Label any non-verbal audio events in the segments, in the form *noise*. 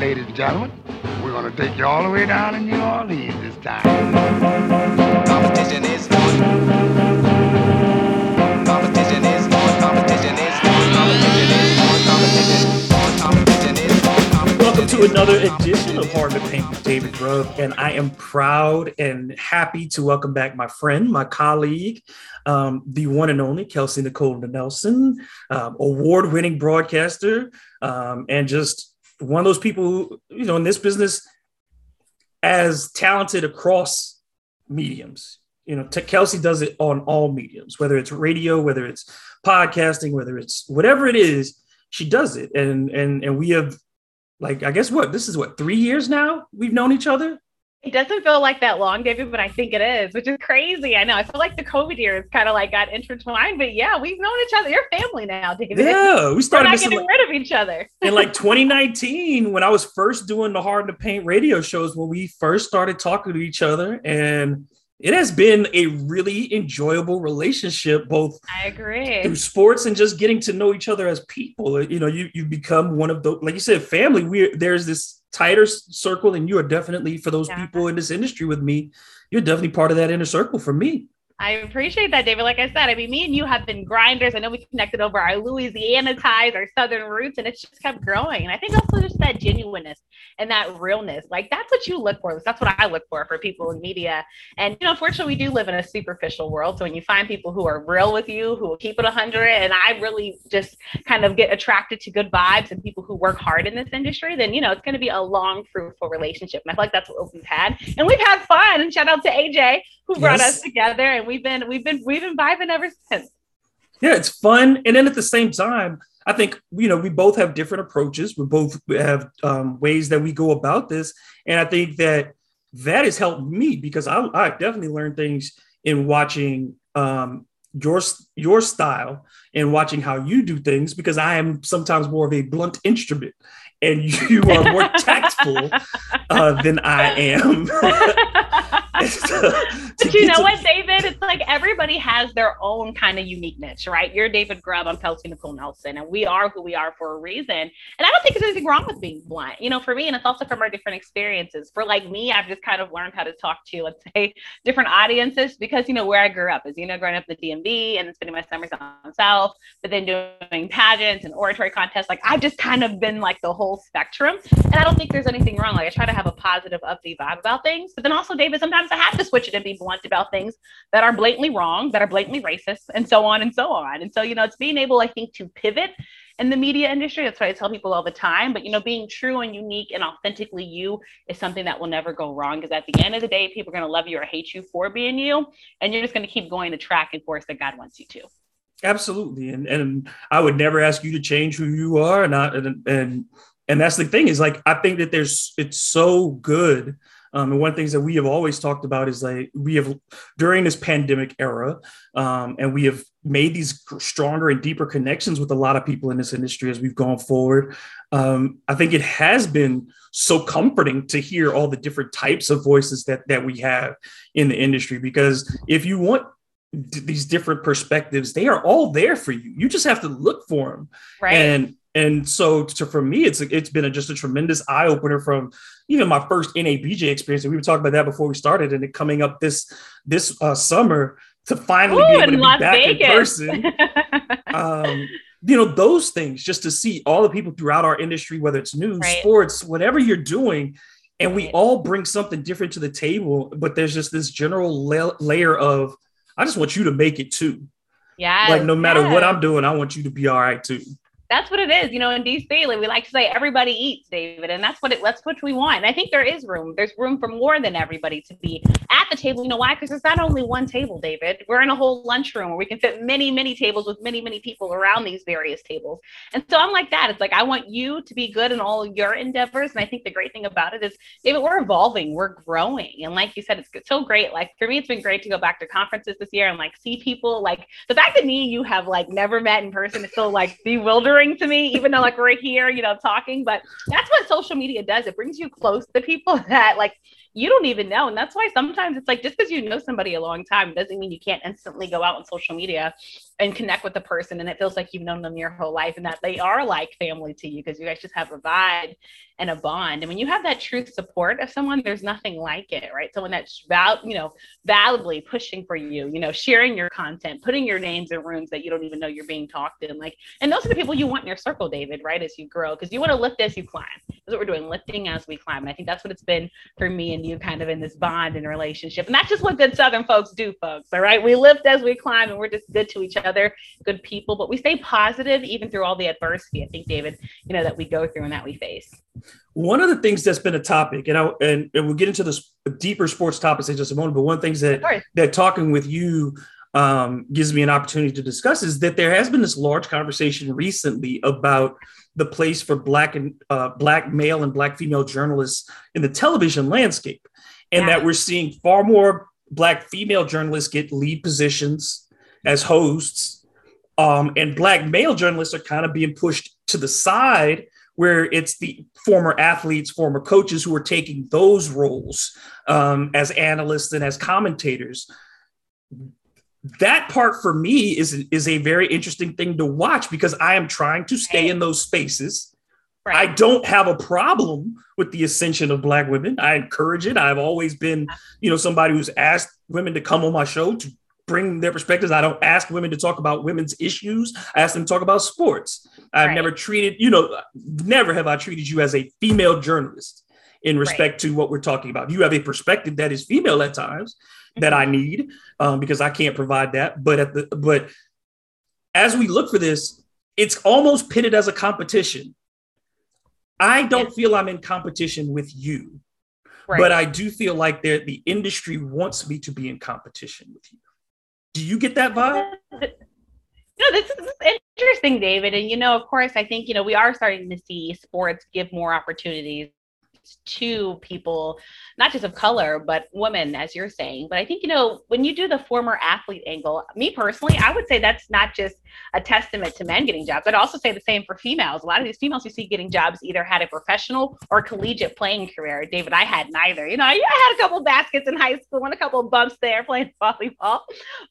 Ladies and gentlemen, we're going to take you all the way down to New Orleans this time. Competition is on. Competition is on. Competition is on. Competition is on. Competition is on. Competition is on. Welcome to another edition of Hard to Paint with David Grubb, and I am proud and happy to welcome back my friend, my colleague, um, the one and only Kelsey Nicole Nelson, um, award-winning broadcaster, um, and just one of those people who, you know, in this business, as talented across mediums. You know, Kelsey does it on all mediums, whether it's radio, whether it's podcasting, whether it's whatever it is, she does it. And and and we have like I guess what this is what three years now we've known each other. It doesn't feel like that long, David, but I think it is, which is crazy. I know. I feel like the COVID years kind of like got intertwined, but yeah, we've known each other. You're family now, David. Yeah, we started getting like, rid of each other. in like *laughs* 2019, when I was first doing the Hard to Paint radio shows, when we first started talking to each other, and it has been a really enjoyable relationship, both I agree through sports and just getting to know each other as people. Uh, you know, you you become one of the like you said, family. We there's this tighter circle, and you are definitely for those yeah. people in this industry with me. You're definitely part of that inner circle for me. I appreciate that, David. Like I said, I mean, me and you have been grinders. I know we connected over our Louisiana ties, our Southern roots, and it's just kept growing. And I think also just that genuineness and that realness. Like that's what you look for. That's what I look for for people in media. And you know, unfortunately, we do live in a superficial world. So when you find people who are real with you, who will keep it 100, and I really just kind of get attracted to good vibes and people who work hard in this industry, then you know it's going to be a long, fruitful relationship. And I feel like that's what we've had, and we've had fun. And shout out to AJ who brought us together, and we've been we've been we've been vibing ever since. Yeah, it's fun, and then at the same time, I think you know we both have different approaches. We both have um, ways that we go about this, and I think that that has helped me because I, I definitely learned things in watching um, your your style and watching how you do things because I am sometimes more of a blunt instrument and *laughs* you are more tactful *laughs* uh, than I am. *laughs* *laughs* but you know to- what, David? It's like everybody has their own kind of unique niche, right? You're David Grubb, I'm Kelsey Nicole Nelson, and we are who we are for a reason. And I don't think there's anything wrong with being blunt, you know, for me, and it's also from our different experiences. For like me, I've just kind of learned how to talk to, let's say, *laughs* different audiences because, you know, where I grew up is, you know, growing up in the DMV and spending my summers down south, but then doing pageants and oratory contests. Like I've just kind of been like the whole spectrum. And I don't think there's anything wrong. Like I try to have a positive, upbeat vibe about things. But then also, David, sometimes I have to switch it and be blunt about things that are blatantly wrong, that are blatantly racist, and so on and so on. And so, you know, it's being able, I think, to pivot in the media industry. That's what I tell people all the time. But you know, being true and unique and authentically you is something that will never go wrong. Because at the end of the day, people are going to love you or hate you for being you, and you're just going to keep going the track and course that God wants you to. Absolutely, and and I would never ask you to change who you are, and I, and and and that's the thing is like I think that there's it's so good um, and one of the things that we have always talked about is like we have during this pandemic era, um, and we have made these stronger and deeper connections with a lot of people in this industry as we've gone forward. Um, I think it has been so comforting to hear all the different types of voices that that we have in the industry because if you want these different perspectives they are all there for you. You just have to look for them right. And and so to, for me it's it's been a, just a tremendous eye opener from even my first NABJ experience and we were talking about that before we started and it coming up this this uh, summer to finally Ooh, be able to be Las back Vegas. in person *laughs* um, you know those things just to see all the people throughout our industry whether it's news right. sports whatever you're doing and we all bring something different to the table but there's just this general la- layer of i just want you to make it too yeah like no matter yes. what i'm doing i want you to be all right too that's what it is. You know, in DC, like we like to say everybody eats, David, and that's what it that's what we want. And I think there is room. There's room for more than everybody to be at the table. You know why? Because it's not only one table, David. We're in a whole lunchroom where we can fit many, many tables with many, many people around these various tables. And so I'm like that. It's like I want you to be good in all your endeavors. And I think the great thing about it is, David, we're evolving, we're growing. And like you said, it's so great. Like for me, it's been great to go back to conferences this year and like see people. Like the fact that me and you have like never met in person is still like bewildering to me, even though like we're here, you know, talking. But that's what social media does. It brings you close to people *laughs* that like you don't even know. And that's why sometimes it's like just because you know somebody a long time doesn't mean you can't instantly go out on social media and connect with the person and it feels like you've known them your whole life and that they are like family to you because you guys just have a vibe and a bond. And when you have that true support of someone, there's nothing like it, right? Someone that's val- you know, validly pushing for you, you know, sharing your content, putting your names in rooms that you don't even know you're being talked in. Like, and those are the people you want in your circle, David, right? As you grow, because you want to lift as you climb. That's what we're doing, lifting as we climb. And I think that's what it's been for me and you kind of in this bond and relationship. And that's just what good Southern folks do, folks. All right. We lift as we climb and we're just good to each other, good people, but we stay positive even through all the adversity, I think, David, you know, that we go through and that we face. One of the things that's been a topic, and I, and, and we'll get into this deeper sports topics in just a moment, but one of the things that that talking with you um, gives me an opportunity to discuss is that there has been this large conversation recently about the place for black and uh, black male and black female journalists in the television landscape, and yeah. that we're seeing far more black female journalists get lead positions as hosts, um, and black male journalists are kind of being pushed to the side where it's the former athletes, former coaches who are taking those roles um, as analysts and as commentators. That part for me is, is a very interesting thing to watch because I am trying to stay in those spaces. Right. I don't have a problem with the ascension of Black women. I encourage it. I've always been, you know, somebody who's asked women to come on my show to bring their perspectives. I don't ask women to talk about women's issues. I ask them to talk about sports. I've right. never treated, you know, never have I treated you as a female journalist in respect right. to what we're talking about. You have a perspective that is female at times that I need um, because I can't provide that. But at the but as we look for this, it's almost pitted as a competition. I don't feel I'm in competition with you, right. but I do feel like the industry wants me to be in competition with you. Do you get that vibe? *laughs* No, this is interesting, David. And you know, of course, I think you know we are starting to see sports give more opportunities to people, not just of color, but women, as you're saying. But I think, you know, when you do the former athlete angle, me personally, I would say that's not just a testament to men getting jobs. I'd also say the same for females. A lot of these females you see getting jobs either had a professional or collegiate playing career. David, I had neither. You know, I had a couple baskets in high school and a couple bumps there playing *laughs* volleyball.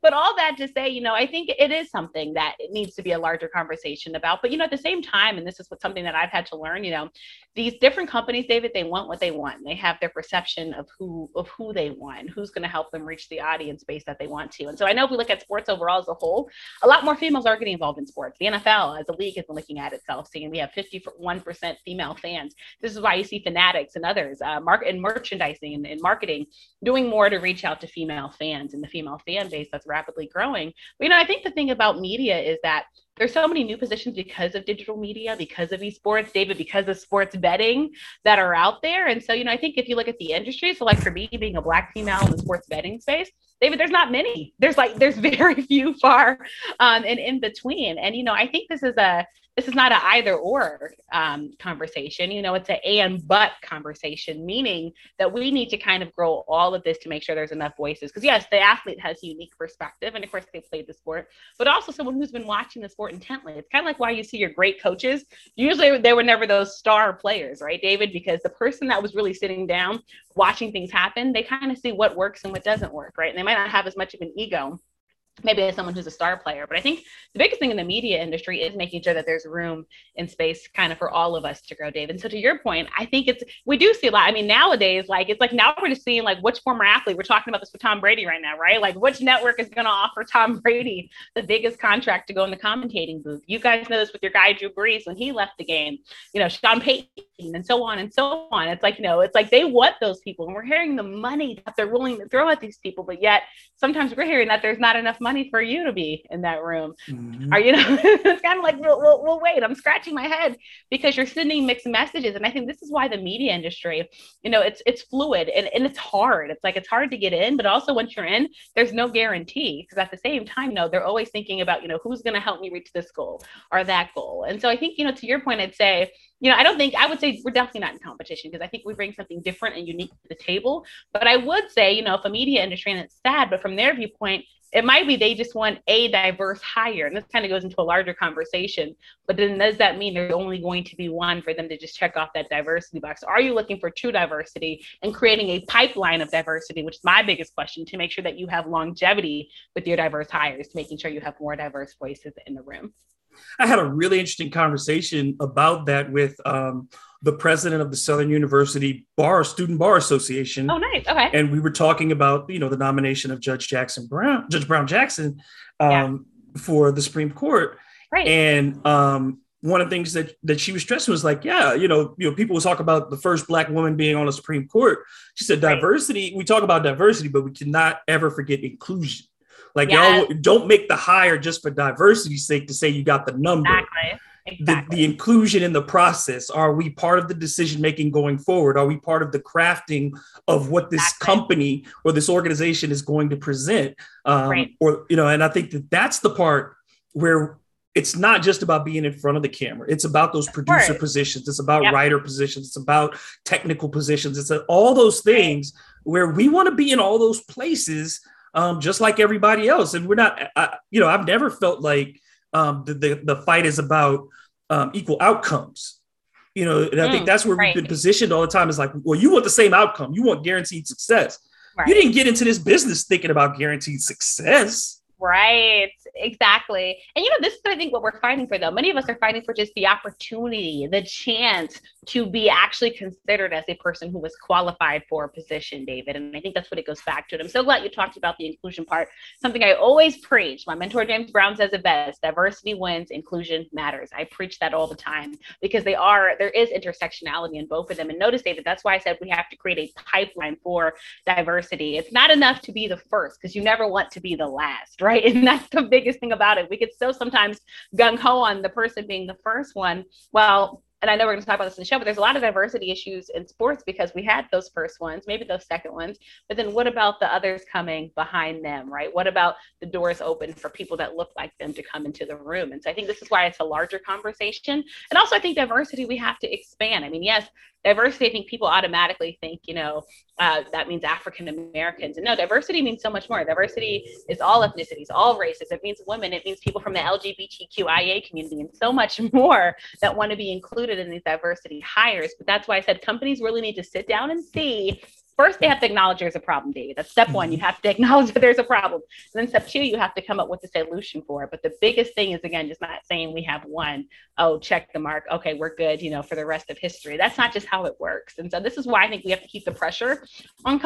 But all that to say, you know, I think it is something that it needs to be a larger conversation about. But, you know, at the same time, and this is what something that I've had to learn, you know, these different companies, David, they want what they want. They have their perception of who of who they want, who's going to help them reach the audience base that they want to. And so I know if we look at sports overall as a whole, a lot more females are getting involved in sports. The NFL as a league has been looking at itself, seeing we have 51% female fans. This is why you see Fanatics and others, uh, market and merchandising and, and marketing doing more to reach out to female fans and the female fan base that's rapidly growing. But, you know, I think the thing about media is that there's so many new positions because of digital media, because of esports, David, because of sports betting that are out there. And so, you know, I think if you look at the industry, so like for me being a black female in the sports betting space, David, there's not many. There's like there's *laughs* very few far um, and in between. And you know, I think this is a this is not an either or um, conversation. You know, it's an and but conversation, meaning that we need to kind of grow all of this to make sure there's enough voices. Because yes, the athlete has a unique perspective, and of course they played the sport, but also someone who's been watching the sport intently. It's kind of like why you see your great coaches. Usually they were never those star players, right, David? Because the person that was really sitting down watching things happen, they kind of see what works and what doesn't work, right? And they might not have as much of an ego maybe as someone who's a star player. But I think the biggest thing in the media industry is making sure that there's room and space kind of for all of us to grow, Dave. And so to your point, I think it's we do see a lot. I mean, nowadays, like it's like now we're just seeing like which former athlete, we're talking about this with Tom Brady right now, right? Like which network is gonna offer Tom *laughs* Brady the biggest contract to go in the commentating booth. You guys know this with your guy Drew Brees when he left the game, you know, Sean Payton and so on and so on. It's like, you know, it's like they want those people and we're hearing the money that they're willing to throw at these people, but yet sometimes we're hearing that there's not enough money for you to be in that room. Mm-hmm. Are you know? *laughs* it's kind of like we'll, we'll, we'll, wait. I'm scratching my head because you're sending mixed messages, and I think this is why the media industry, you know, it's it's fluid and, and it's hard. It's like it's hard to get in, but also once you're in, there's no guarantee because at the same time, you know, they're always thinking about you know who's going to help me reach this goal or that goal. And so I think you know to your point, I'd say you know, I don't think I would say we're definitely not in competition because I think we bring something different and unique to the table. But I would say, you know, if a media industry and it's sad, but from their viewpoint, It might be they just want a diverse hire. And this kind of goes into a larger conversation. But then does that mean there's only going to be one for them to just check off that diversity box? Are you looking for true diversity and creating a pipeline of diversity, which is my biggest question, to make sure that you have longevity with your diverse hires, making sure you have more diverse voices in the room? I had a really interesting conversation about that with um, the president of the Southern University Bar Student Bar Association. Oh, nice. Okay. And we were talking about you know the nomination of Judge Jackson Brown, Judge Brown Jackson, um, yeah. for the Supreme Court. Right. And um, one of the things that that she was stressing was like, yeah, you know, you know, people will talk about the first black woman being on the Supreme Court. She said diversity. Right. We talk about diversity, but we cannot ever forget inclusion. Like yes. y'all don't make the hire just for diversity's sake to say you got the number. Exactly. Exactly. The, the, inclusion in the process. Are we part of the decision making going forward? Are we part of the crafting of what this exactly. company or this organization is going to present? Um, right. Or you know, and I think that that's the part where it's not just about being in front of the camera. It's about those producer positions. It's about yep. writer positions. It's about technical positions. It's all those things where we want to be in all those places um, just like everybody else. And we're not, I, you know, I've never felt like um, the, the, the fight is about um, equal outcomes. You know, and I mm, think that's where right. we've been positioned all the time. Is like, well, you want the same outcome. You want guaranteed success. Right. You didn't get into this business thinking about guaranteed success. Right, exactly. And you know, this is I think what we're fighting for though. Many of us are fighting for just the opportunity, the chance to be actually considered as a person who was qualified for a position, David. And I think that's what it goes back to. And I'm so glad you talked about the inclusion part. Something I always preach. My mentor James Brown says it best: diversity wins, inclusion matters. I preach that all the time because they are there is intersectionality in both of them. And notice, David, that's why I said we have to create a pipeline for diversity. It's not enough to be the first because you never want to be the last right? *laughs* And that's the biggest thing about it. We get so sometimes gung ho on the person being the first one. Well, and I know we're going to talk about this in the show, but there's a lot of diversity issues in sports because we had those first ones, maybe those second ones, but then what about the others coming behind them, right? What about the doors open for people that look like them to come into the room? And so I think this is why it's a larger conversation. And also, I think diversity we have to expand. I mean, yes, diversity, I think people automatically think, you know, uh, that means African Americans. And no, diversity means so much more. Diversity is all ethnicities, all races. It means women. It means people from the LGBTQIA community and so much *laughs* more that want to be included in these diversity hires. But that's why I said companies really need to sit down and see first they have to acknowledge there's a problem, David. That's step one. You mm-hmm. have to acknowledge that there's a problem. And then step two, you have to come up with a solution for it. But the biggest thing is again, just not saying we have one, oh, check the mark. Okay, we're good, you know, for the rest of history. That's not just how it works. And so this is why I think we have to keep the pressure on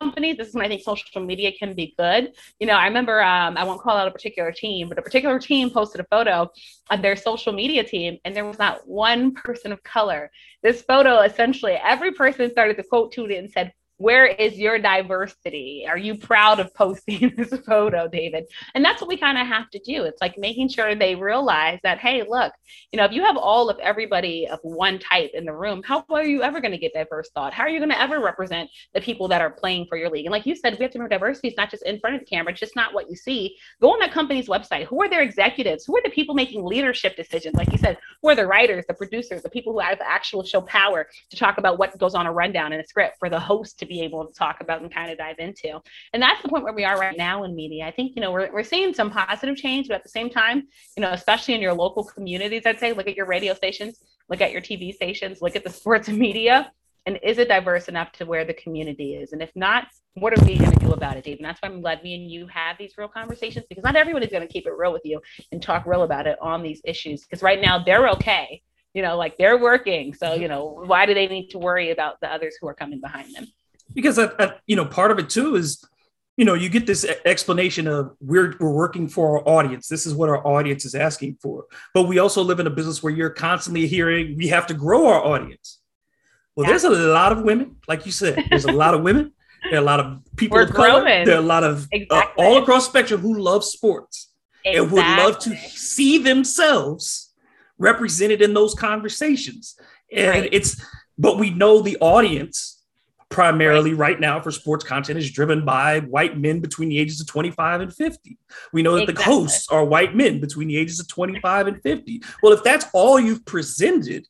companies. This is when I think social media can be good. You know, I remember um, I won't call out a particular team, but a particular team posted a photo of their social media team, and there was not one person of color. This photo essentially every person started to quote to it and said, where is your diversity? Are you proud of posting *laughs* this photo, David? And that's what we kind of have to do. It's like making sure they realize that, hey, look, you know, if you have all of everybody of one type in the room, how are you ever going to get diverse thought? How are you going to ever represent the people that are playing for your league? And like you said, we have to remember diversity is not just in front of the camera, it's just not what you see. Go on that company's website. Who are their executives? Who are the people making leadership decisions? Like you said, who are the writers, the producers, the people who have actual show power to talk about what goes on a rundown in a script for the host to be able to talk about and kind of dive into. And that's the point where we are right now in media. I think, you know, we're, we're seeing some positive change, but at the same time, you know, especially in your local communities, I'd say look at your radio stations, look at your TV stations, look at the sports media. And is it diverse enough to where the community is? And if not, what are we going to do about it, Dave? And that's why I'm glad me and you have these real conversations because not everybody's going to keep it real with you and talk real about it on these issues. Because right now they're okay you know like they're working so mm-hmm. you know why do they need to worry about the others who are coming behind them because I, I, you know part of it too is you know you get this explanation of we're we're working for our audience this is what our audience is asking for but we also live in a business where you're constantly hearing we have to grow our audience well yeah. there's a lot of women like you said there's a lot of women there are a lot of people we're of color growing. there are a lot of exactly. uh, all across the spectrum who love sports exactly. and would love to see themselves represented in those conversations and right. it's but we know the audience primarily right. right. now for sports content is driven by white men between the ages of 25 and 50. We know that exactly. the hosts are white men between the ages of 25 and 50. Well, if that's all you've presented,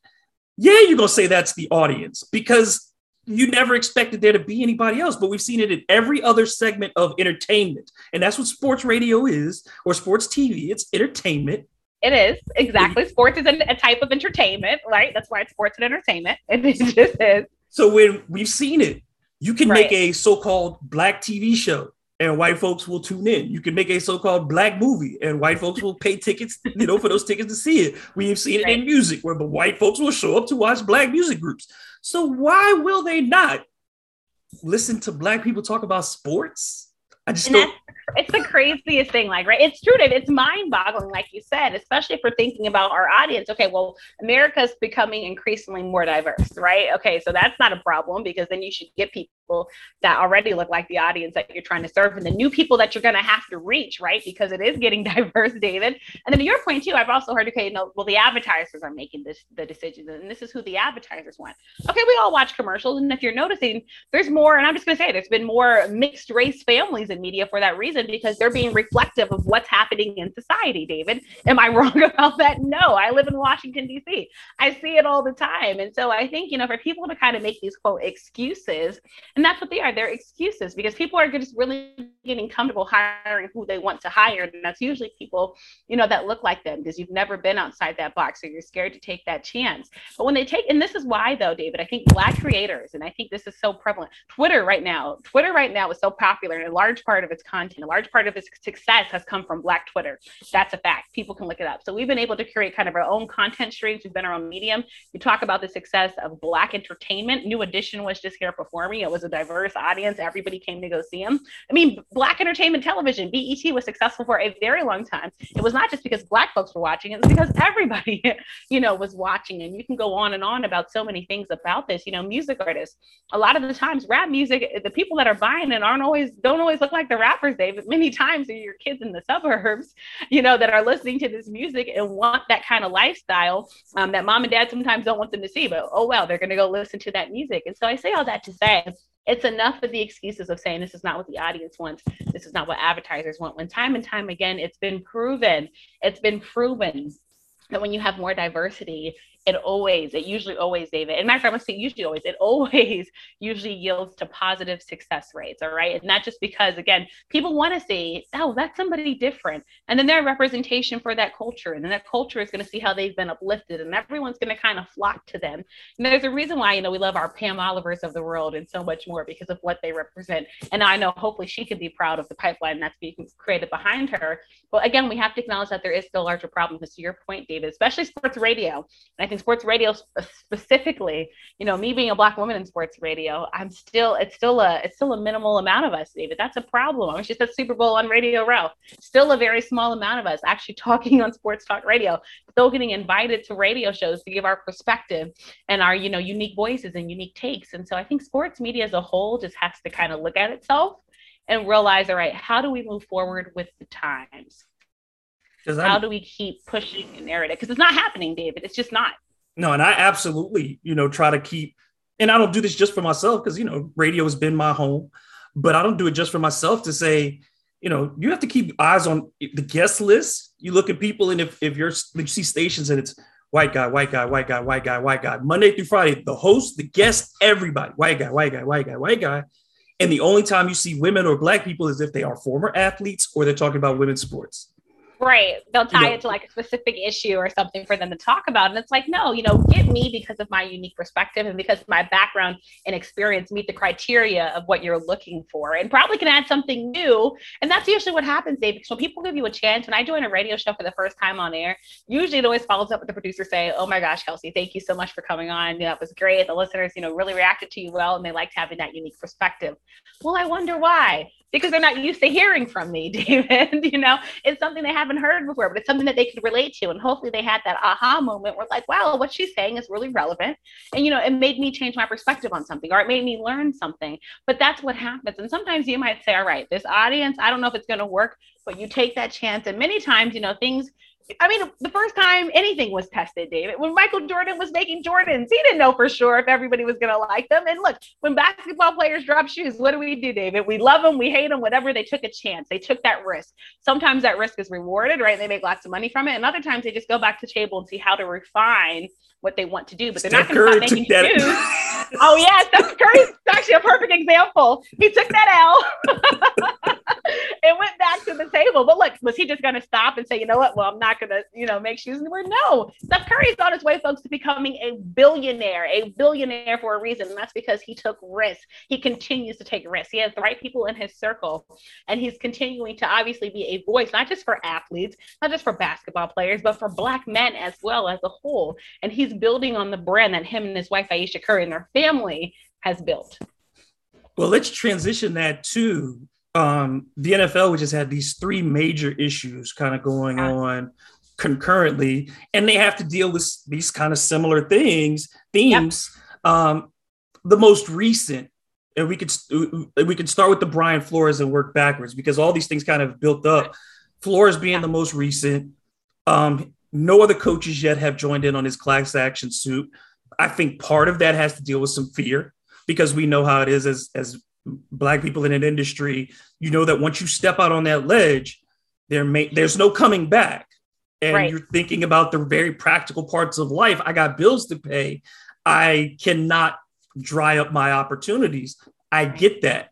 yeah, you're going to say that's the audience because you never expected there to be anybody else, but we've seen it in every other segment of entertainment. And that's what sports radio is or sports TV. It's entertainment. It is exactly. Sports is a type of entertainment, right? That's why it's sports and entertainment. *laughs* It just is. So when we've seen it, you can right. make a so-called black TV show and white folks will tune in. You can make a so-called black movie and white folks will pay tickets, *laughs* you know, for those tickets to see it. We've seen it right. in music where the white folks will show up to watch black music groups. So why will they not listen to black people talk about sports? I just don't it's the craziest thing like right? It's true Dave. it's mind-boggling like you said especially if we're thinking about our audience. Okay well america's becoming increasingly more diverse right? Okay so that's not a problem because then you should get people people that already look like the audience that you're trying to serve and the new people that you're going to have to reach, right? Because it is getting *laughs* diverse, David. And then to your point too, I've also heard, okay, you know, well, the advertisers are making this the decisions and this is who the advertisers want. Okay, we all watch commercials. And if you're noticing, there's more, and I'm just going to say there's been more mixed race families in media for that reason because they're being reflective of what's happening in society, David. Am I *laughs* wrong about that? No, I live in Washington, D.C. I see it all the time. And so I think, you know, for people to kind of make these quote excuses, that's what they are. They're excuses because people are just really getting comfortable hiring who they want to hire. And that's usually people, you know, that look like them because you've never been outside that box. So you're scared to take that chance. But when they take, and this is why though, David, I think black creators, and I think this is so prevalent. Twitter right now, Twitter right now is so popular and a large part of its content, a large part of its success has come from black Twitter. That's a fact. People can look it up. So we've been able to create kind of our own content streams. We've been our own medium. You talk about the success of black entertainment. New Edition was just here performing. It was a diverse audience. Everybody came to go see him. I mean, black entertainment television, BET was successful for a very long time. It was not just because black folks were watching, it was because everybody, *laughs* you know, was watching. And you can go on and on about so many things about this. You know, music artists, a lot of the times rap music, the people that are buying it aren't always don't always look like the rappers, David. Many times are your kids in the suburbs, *laughs* you know, that are listening to this music and want that kind of lifestyle um, that mom and dad sometimes don't want them to see, but oh well, they're gonna go listen to that music. And so I say all that to say it's enough of the excuses of saying this is not what the audience wants this is not what advertisers want when time and time again it's been proven it's been proven that when you have more diversity it always, it usually always, David, and matter of fact, I'm gonna say usually always, it always *laughs* usually yields to positive success rates. All right. And not just because, again, people want to see, oh, that's somebody different. And then they're representation for that culture. And then that culture is going to see how they've been uplifted and everyone's going to kind of flock to them. And there's a reason why, you know, we love our Pam Olivers of the world and so much more because of what they represent. And I know hopefully she can be proud of the pipeline that's being created behind her. But again, we have to acknowledge that there is still larger problems. To your point, David, especially sports radio. And I think sports radio specifically, you know, me being a black woman in sports radio, I'm still it's still a it's still a minimal amount of us, David. That's a problem. I was just at Super Bowl on Radio Row. Still a very small amount of us actually talking on sports talk radio, still getting invited to radio shows to give our perspective and our, you know, unique voices and unique takes. And so I think sports media as a whole just has to kind of look at itself and realize, all right, how do we move forward with the times? How do we keep pushing the narrative? Because it's not happening, David. It's just not. No, and I absolutely, you know, try to keep, and I don't do this just for myself because, you know, radio has been my home, but I don't do it just for myself to say, you know, you have to keep eyes on the guest list. You look at people, and if, if you're, you see stations and it's white guy, white guy, white guy, white guy, white guy, Monday through Friday, the host, the guest, everybody, white guy, white guy, white guy, white guy. And the only time you see women or black people is if they are former athletes or they're talking about women's sports. Right. They'll tie you know, it to like a specific issue or something for them to talk about. And it's like, no, you know, get me because of my unique perspective and because my background and experience meet the criteria of what you're looking for and probably can add something new. And that's usually what happens, Dave. Because when people give you a chance, when I join a radio show for the first time on air, usually it always follows up with the producer saying, Oh my gosh, Kelsey, thank you so much for coming on. You know, it was great. The listeners, you know, really reacted to you well and they liked having that unique perspective. Well, I wonder why because they're not used to hearing from me, *laughs* David. you know, it's something they haven't heard before, but it's something that they could relate to. And hopefully they had that aha moment where like, wow, what she's saying is really relevant. And you know, it made me change my perspective on something or it made me learn something. But that's what happens. And sometimes you might say, all right, this audience, I don't know if it's gonna work, but you take that chance. And many times, you know, things I mean, the first time anything was tested, David, when Michael Jordan was making Jordans, he didn't know for sure if everybody was going to like them. And look, when basketball players drop shoes, what do we do, David? We love them, we hate them, whatever. They took a chance, they took that risk. Sometimes that risk is rewarded, right? They make lots of money from it. And other times they just go back to the table and see how to refine what they want. To do, but they're Steph not going to stop making shoes. *laughs* oh yeah, Steph Curry's actually a perfect example. He took that L. *laughs* and went back to the table. But look, was he just going to stop and say, you know what? Well, I'm not going to, you know, make shoes anymore. No, Steph Curry's on his way, folks, to becoming a billionaire, a billionaire for a reason. And that's because he took risks. He continues to take risks. He has the right people in his circle, and he's continuing to obviously be a voice, not just for athletes, not just for basketball players, but for Black men as well as a whole. And he's building on the brand that him and his wife, Ayesha Curry, and their family has built. Well, let's transition that to um, the NFL, which has had these three major issues kind of going on concurrently, and they have to deal with these kind of similar things, themes. Yep. Um, the most recent, and we could we could start with the Brian Flores and work backwards because all these things kind of built up. Flores being the most recent. Um, no other coaches yet have joined in on his class action suit. I think part of that has to deal with some fear because we know how it is as as black people in an industry, you know that once you step out on that ledge, there may there's no coming back. And right. you're thinking about the very practical parts of life. I got bills to pay. I cannot dry up my opportunities. I get that.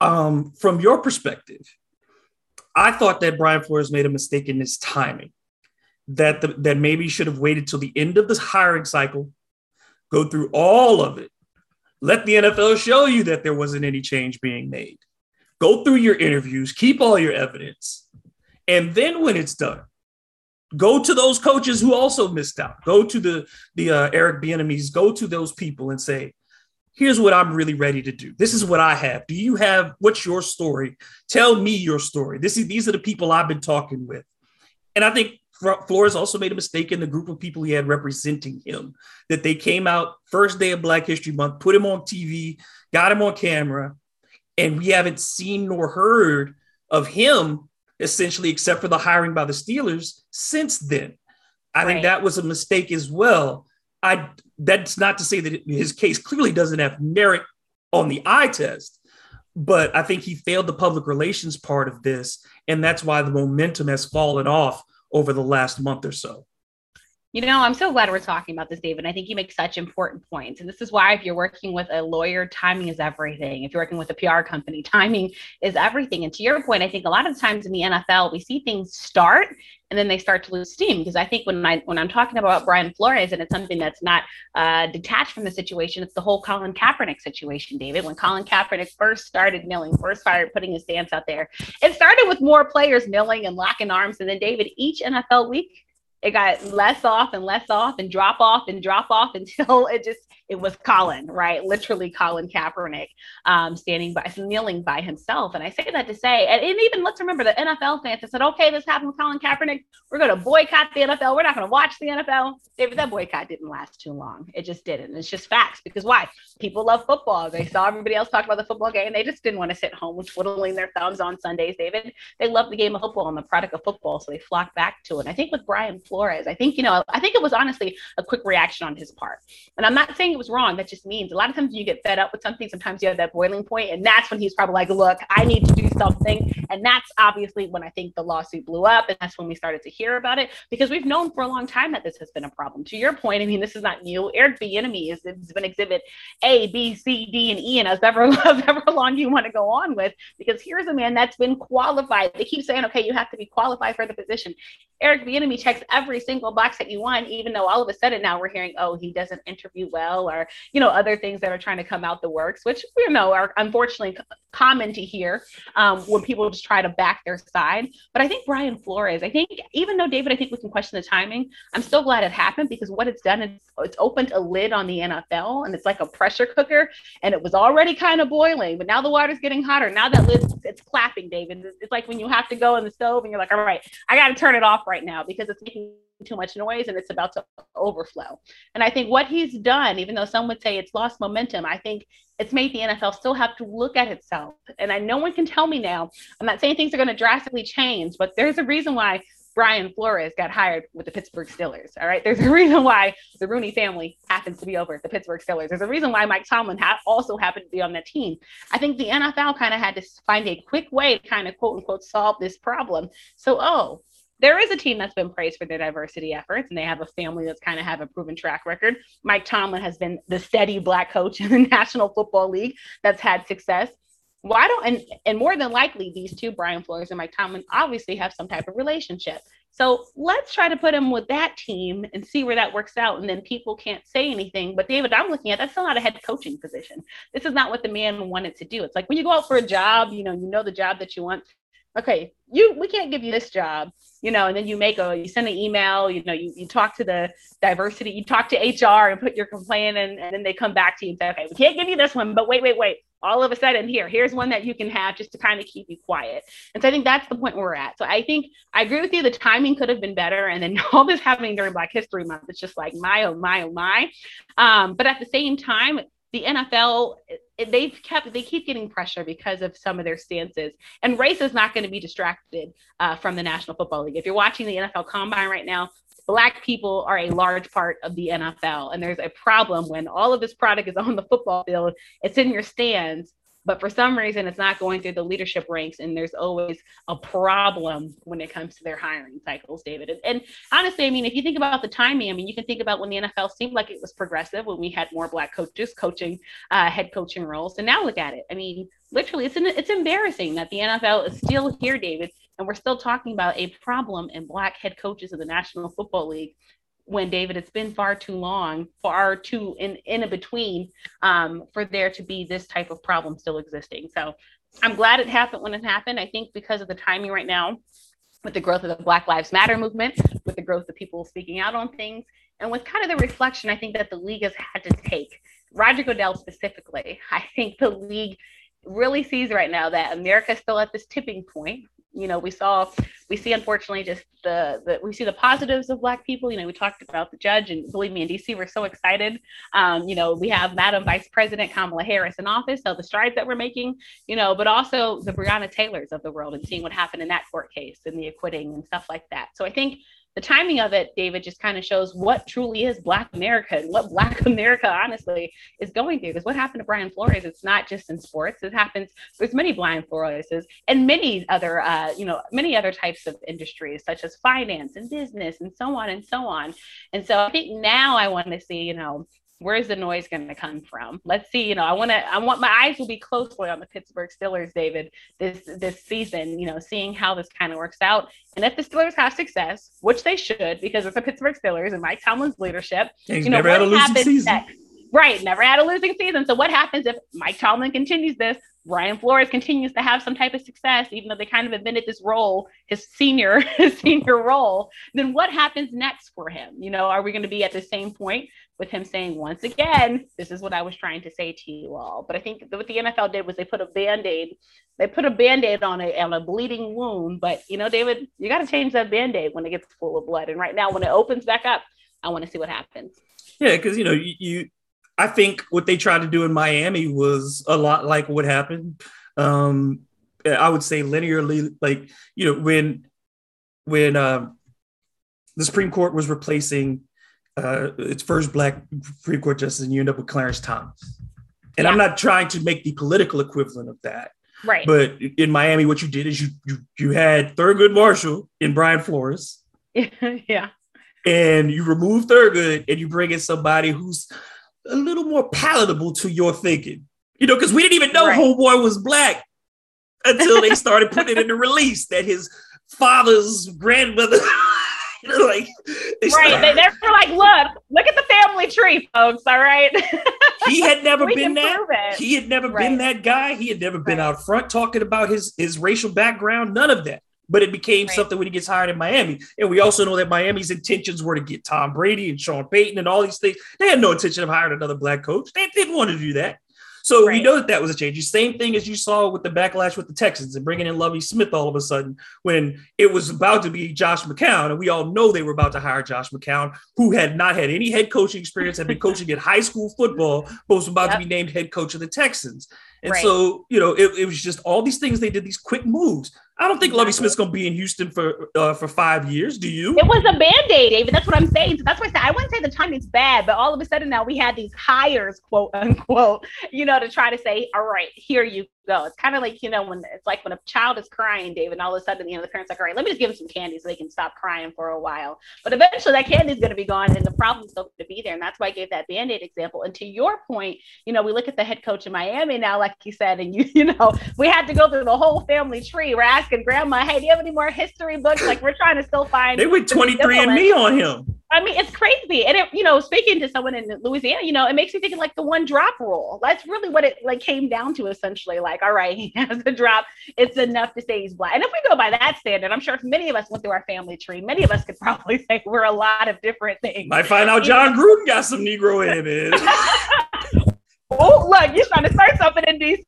Um, from your perspective, I thought that Brian Flores made a mistake in his timing. That the, that maybe should have waited till the end of this hiring cycle, go through all of it, let the NFL show you that there wasn't any change being made. Go through your interviews, keep all your evidence. And then when it's done, go to those coaches who also missed out. Go to the, the uh, Eric Bieniemys, go to those people and say, here's what I'm really ready to do. This is what I have. Do you have what's your story? Tell me your story. This is these are the people I've been talking with. And I think Flores also made a mistake in the group of people he had representing him that they came out first day of Black History Month, put him on TV, got him on camera, and we haven't seen nor heard of him essentially except for the hiring by the Steelers since then. I right. think that was a mistake as well. I that's not to say that his case clearly doesn't have merit on the eye test, but I think he failed the public relations part of this, and that's why the momentum has fallen off over the last month or so. You know, I'm so glad we're talking about this, David. I think you make such important points. And this is why, if you're working with a lawyer, timing is everything. If you're working with a PR company, *laughs* timing is everything. And to your point, I think a lot of times in the NFL, we see things start and then they start to lose steam. Because I think when I when I'm talking about Brian Flores, and it's something that's not uh, detached from the situation, it's the whole Colin Kaepernick situation, David. When Colin Kaepernick first started kneeling, first started putting his stance out there, it started with more players kneeling and locking arms. And then David, each NFL week it got less off and less off and drop off and drop off *laughs* until it just it was Colin, right? Literally Colin Kaepernick um, standing by, kneeling by himself. And I say that to say, and, and even let's remember the NFL fans that said, okay, this happened with Colin Kaepernick. We're going to boycott the NFL. We're not going to watch the NFL. David, that boycott didn't last too long. It just didn't. It's just facts because why? People love football. They saw everybody else talk about the football game. They just didn't want to sit home twiddling their thumbs on Sundays, David. They love the game of football and the product of football. So they flocked back to it. And I think with Brian Flores, I think, you know, I think it was honestly a quick reaction on his part. And I'm not saying was wrong. That just means a lot of times you get fed up with something, sometimes you have that boiling point, and that's when he's probably like, look, I need to do something. And that's obviously when I think the lawsuit blew up, and that's when we started to hear about it because we've known for a long time that this has been a problem. To your point, I mean, this is not new. Eric Bieniemy is has been exhibit A, B, C, D, and E, and however, however *laughs* long you want to go on with, because here's a man that's been qualified. They keep saying, okay, you have to be qualified for the position. Eric Bieniemy checks every single box that you want, even though all of a sudden now we're hearing, oh, he doesn't interview well, or you know, other things that are trying to come out the works, which you know are unfortunately common to hear um, when people just try to back their side. But I think Brian Flores, I think even though David, I think we can question the timing, I'm still glad it happened because what it's done is it's opened a lid on the NFL, and it's like a pressure cooker, and it was already kind of boiling, but now the water's getting hotter. Now that lid, it's clapping, David. It's like when you have to go in the stove and you're like, all right, I got to turn it off right now because it's making too much noise and it's about to overflow. And I think what he's done, even though some would say it's lost momentum, I think it's made the NFL still have to look at itself. And I no one can tell me now. I'm not saying things are going to drastically change, but there's a reason why Brian Flores got hired with the Pittsburgh Steelers. All right. There's a reason why the Rooney family happens to be over at the Pittsburgh Steelers. There's a reason why Mike Tomlin ha- also happened to be on that team. I think the NFL kind of had to find a quick way to kind of quote unquote solve this problem. So, oh, there is a team that's been praised for their diversity efforts, and they have a family that's kind of have a proven track record. Mike Tomlin has been the steady black coach in the *laughs* National Football League that's had success. Why don't and and more than likely these two, Brian Flores and Mike Tomlin, obviously have some type of relationship. So let's try to put him with that team and see where that works out. And then people can't say anything. But David, I'm looking at that's still not a head coaching position. This is not what the man wanted to do. It's like when you go out for a job, you know, you know the job that you want. Okay, you we can't give you this job, you know, and then you make a you send an email, you know, you, you talk to the diversity, you talk to HR and put your complaint in, and then they come back to you and say, okay, we can't give you this one, but wait, wait, wait. All of a sudden here here's one that you can have just to kind of keep you quiet. And so i think that's the point we're at. So i think i agree with you the timing could have been better and then *laughs* all this happening during black history month it's just like my oh my oh my. Um, but at the same time the nfl they've kept they keep getting pressure because of some of their stances. And race is not going to be distracted uh, from the national football league. If you're watching the nfl combine right now Black people are a large part of the NFL. And there's a problem when all of this product is on the football field, it's in your stands, but for some reason it's not going through the leadership ranks. And there's always a problem when it comes to their hiring cycles, David. And, and honestly, I mean, if you think about the timing, I mean, you can think about when the NFL seemed like it was progressive, when we had more Black coaches coaching uh, head coaching roles. And now look at it. I mean, literally, it's, an, it's embarrassing that the NFL is still here, David, and we're still talking about a problem in Black head coaches in the National Football League when David, it's been far too long, far too in in between um, for there to be this type of problem still existing. So I'm glad it happened when it happened. I think because of the timing right now, with the growth of the Black Lives Matter movement, with the growth of people speaking out on things, and with kind of the reflection I think that the league has had to take. Roger Goodell specifically, *laughs* I think the league really sees right now that America is still at this tipping point you know we saw we see unfortunately just the, the we see the positives of black people. You know we talked about the judge and believe me in dc we're so excited. Um, you know we have madam vice president kamala harris in office so the strides that we're making you know but also the breonna taylors of the world and seeing what happened in that court case and the acquitting and stuff like that. So i think the timing of it, David, just kind of shows what truly is Black America and what Black *laughs* America, honestly, is going through. Because what happened to Brian Flores, it's not just in sports. It happens. There's many Brian Floreses and many other, uh, you know, many other types of industries such as finance and business and so on and so on. And so I think now I want to see, you know, where's the noise going to come from? Let's see. You know, I want to. I want my eyes will be closely on the Pittsburgh Steelers, David, this this season. You know, seeing how this kind of works out, and if the Steelers have success, which they should, because it's the Pittsburgh Steelers and Mike Tomlin's leadership. He's you know, never had a losing season. Next? Right, never had a losing season. So what happens if Mike Tomlin continues this? Brian Flores continues to have some type of success, even though they kind of invented this role, his senior, *laughs* his senior role. Then what happens next for him? You know, are we going to be at the same point with him saying once again, this is what I was trying to say to you all. But I think what the NFL did was they put a band-aid, they put a band-aid on a on a bleeding wound. But you know, David, you got to change that band-aid when it gets full of blood. And right now, when it opens back up, I want to see what happens. Yeah, because you know, you, you I think what they tried to do in Miami was a lot like what happened. Um, I would say linearly, like you know, when when uh, the Supreme Court was replacing uh, its first black Supreme Court justice, and you end up with Clarence Thomas. And yeah. I'm not trying to make the political equivalent of that. Right. But in Miami, what you did is you you, you had Thurgood Marshall in Brian Flores. *laughs* yeah. And you remove Thurgood and you bring in somebody who's a little more palatable to your thinking. You know, because we didn't even know right. Homeboy was black until they started putting it in the *laughs* release that his father's grandmother. *laughs* like right, they, they're like, look, look at the family tree, folks. All right. *laughs* *laughs* he had never been that. He had never right. been that guy. He had never been right. out front talking about his his racial background. None of that but it became right. something when he gets hired in Miami. And we also know that Miami's intentions were to get Tom Brady and Sean Payton and all these things. They had no intention of hiring another black coach. They didn't want to do that. So right. we know that that was a change. The same thing as you saw with the backlash with the Texans and bringing in Lovie Smith all of a sudden when it was about to be Josh McCown. And we all know they were about to hire Josh McCown, who had not had any head coaching experience, had been coaching at high school football, but was about yep. to be named head coach of the Texans. And right. so, you know, it, it, was just all these things they did, these quick moves. I don't think Lovie Smith's going to be in Houston for uh, for five years. Do you? It was a band aid, David. That's what I'm saying. So that's why I said I wouldn't say the timing's bad, but all of a sudden now we had these hires, quote unquote, you know, to try to say, all right, here you go. It's kind of like, you know, when it's like when a child is crying, David, and all of a sudden, you know, the parents are like, all right, let me just give them some candy so they can stop crying for a while. But eventually that candy is going to be gone and the problem's still going to be there. And that's why I gave that band-aid example. And to your point, you know, we look at the head coach in Miami now, like you said, and you, *laughs* you know, we had to go through the whole family tree. We're asking grandma, hey, do you have any more history books? Like we're trying to still find they went 23 and me on him. I mean, it's crazy. And it, you know, speaking to someone in Louisiana, you know, it makes me think of like the one drop rule. That's really what it like came down to essentially. Like, all right, *laughs* he has a drop. It's enough to say he's black. And if we go by that standard, I'm sure if many of us went through our family tree, many of us could *laughs* probably say we're a lot of different things. Might find out Jon Gruden got some Negro in it. *laughs* oh, look, you're trying to start something in DC.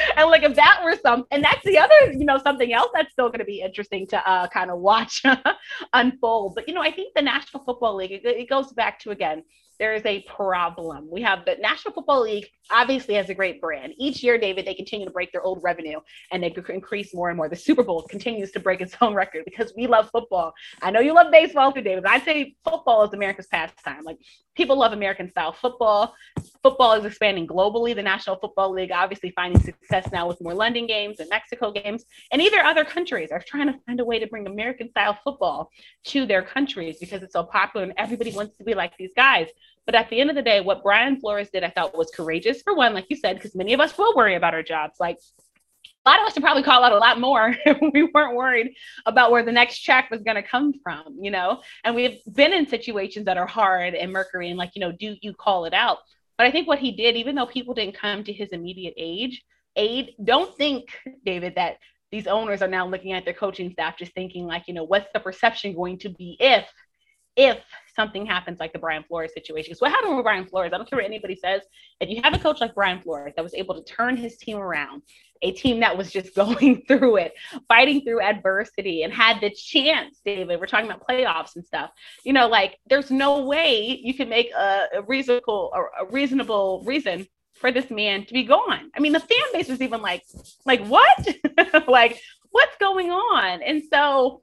*laughs* and like if that were some and that's the other you know something else that's still going to be interesting to uh, kind of watch *laughs* unfold. But you know i think the national football league it, it goes back to again there is a problem. We have the National Football League obviously has a great brand. Each year, David, they continue to break their old revenue and they increase more and more. The Super Bowl continues to break its own record because we love football. I know you love baseball too, David, but I'd say football is America's pastime. Like people love American style football. Football is expanding globally. The National Football League obviously finding success now with more London games and Mexico games, and either other countries are trying to find a way to bring American style football to their countries because it's so popular and everybody wants to be like these guys. But at the end of the day, what Brian Flores did, I thought was courageous for one, like you said, because many of us will worry about our jobs. Like a lot of us would probably call out a lot more *laughs* if we weren't worried about where the next check was going to come from, you know? And we've been in situations that are hard and Mercury and like, you know, do you call it out? But I think what he did, even though people didn't come to his immediate age, aid, don't think, David, that these owners are now looking at their coaching staff just thinking like, you know, what's the perception going to be if if something happens like the Brian Flores situation. Because what happened with Brian Flores, I don't care what anybody says, if you have a coach like Brian Flores that was able to turn his team around, a team that was just *laughs* going through it, fighting through adversity, and had the chance, David, we're talking about playoffs and stuff. You know, like there's no way you can make a, a reasonable a reasonable reason for this man to be gone. I mean, the fan base was even like, like what? *laughs* like, what's going on? And so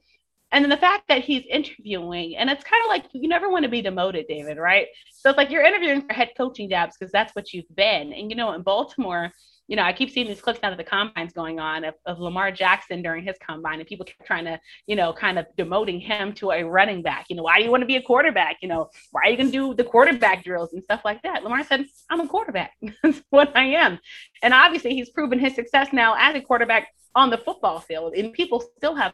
and then the fact that he's interviewing, and it's kind of like you never want to be demoted, David, right? So it's like you're interviewing for head coaching jobs because that's what you've been. And you know, in Baltimore, you know, I keep seeing these clips now that the combines going on of, of, Lamar Jackson during his combine, and people keep trying to, you know, kind of demoting him to a running back. You know, why do you want to be a quarterback? You know, why are you going to do the quarterback drills and stuff like that? Lamar said, I'm a quarterback. *laughs* That's what I am. And obviously, he's proven his success now as a quarterback on the football field, and people still have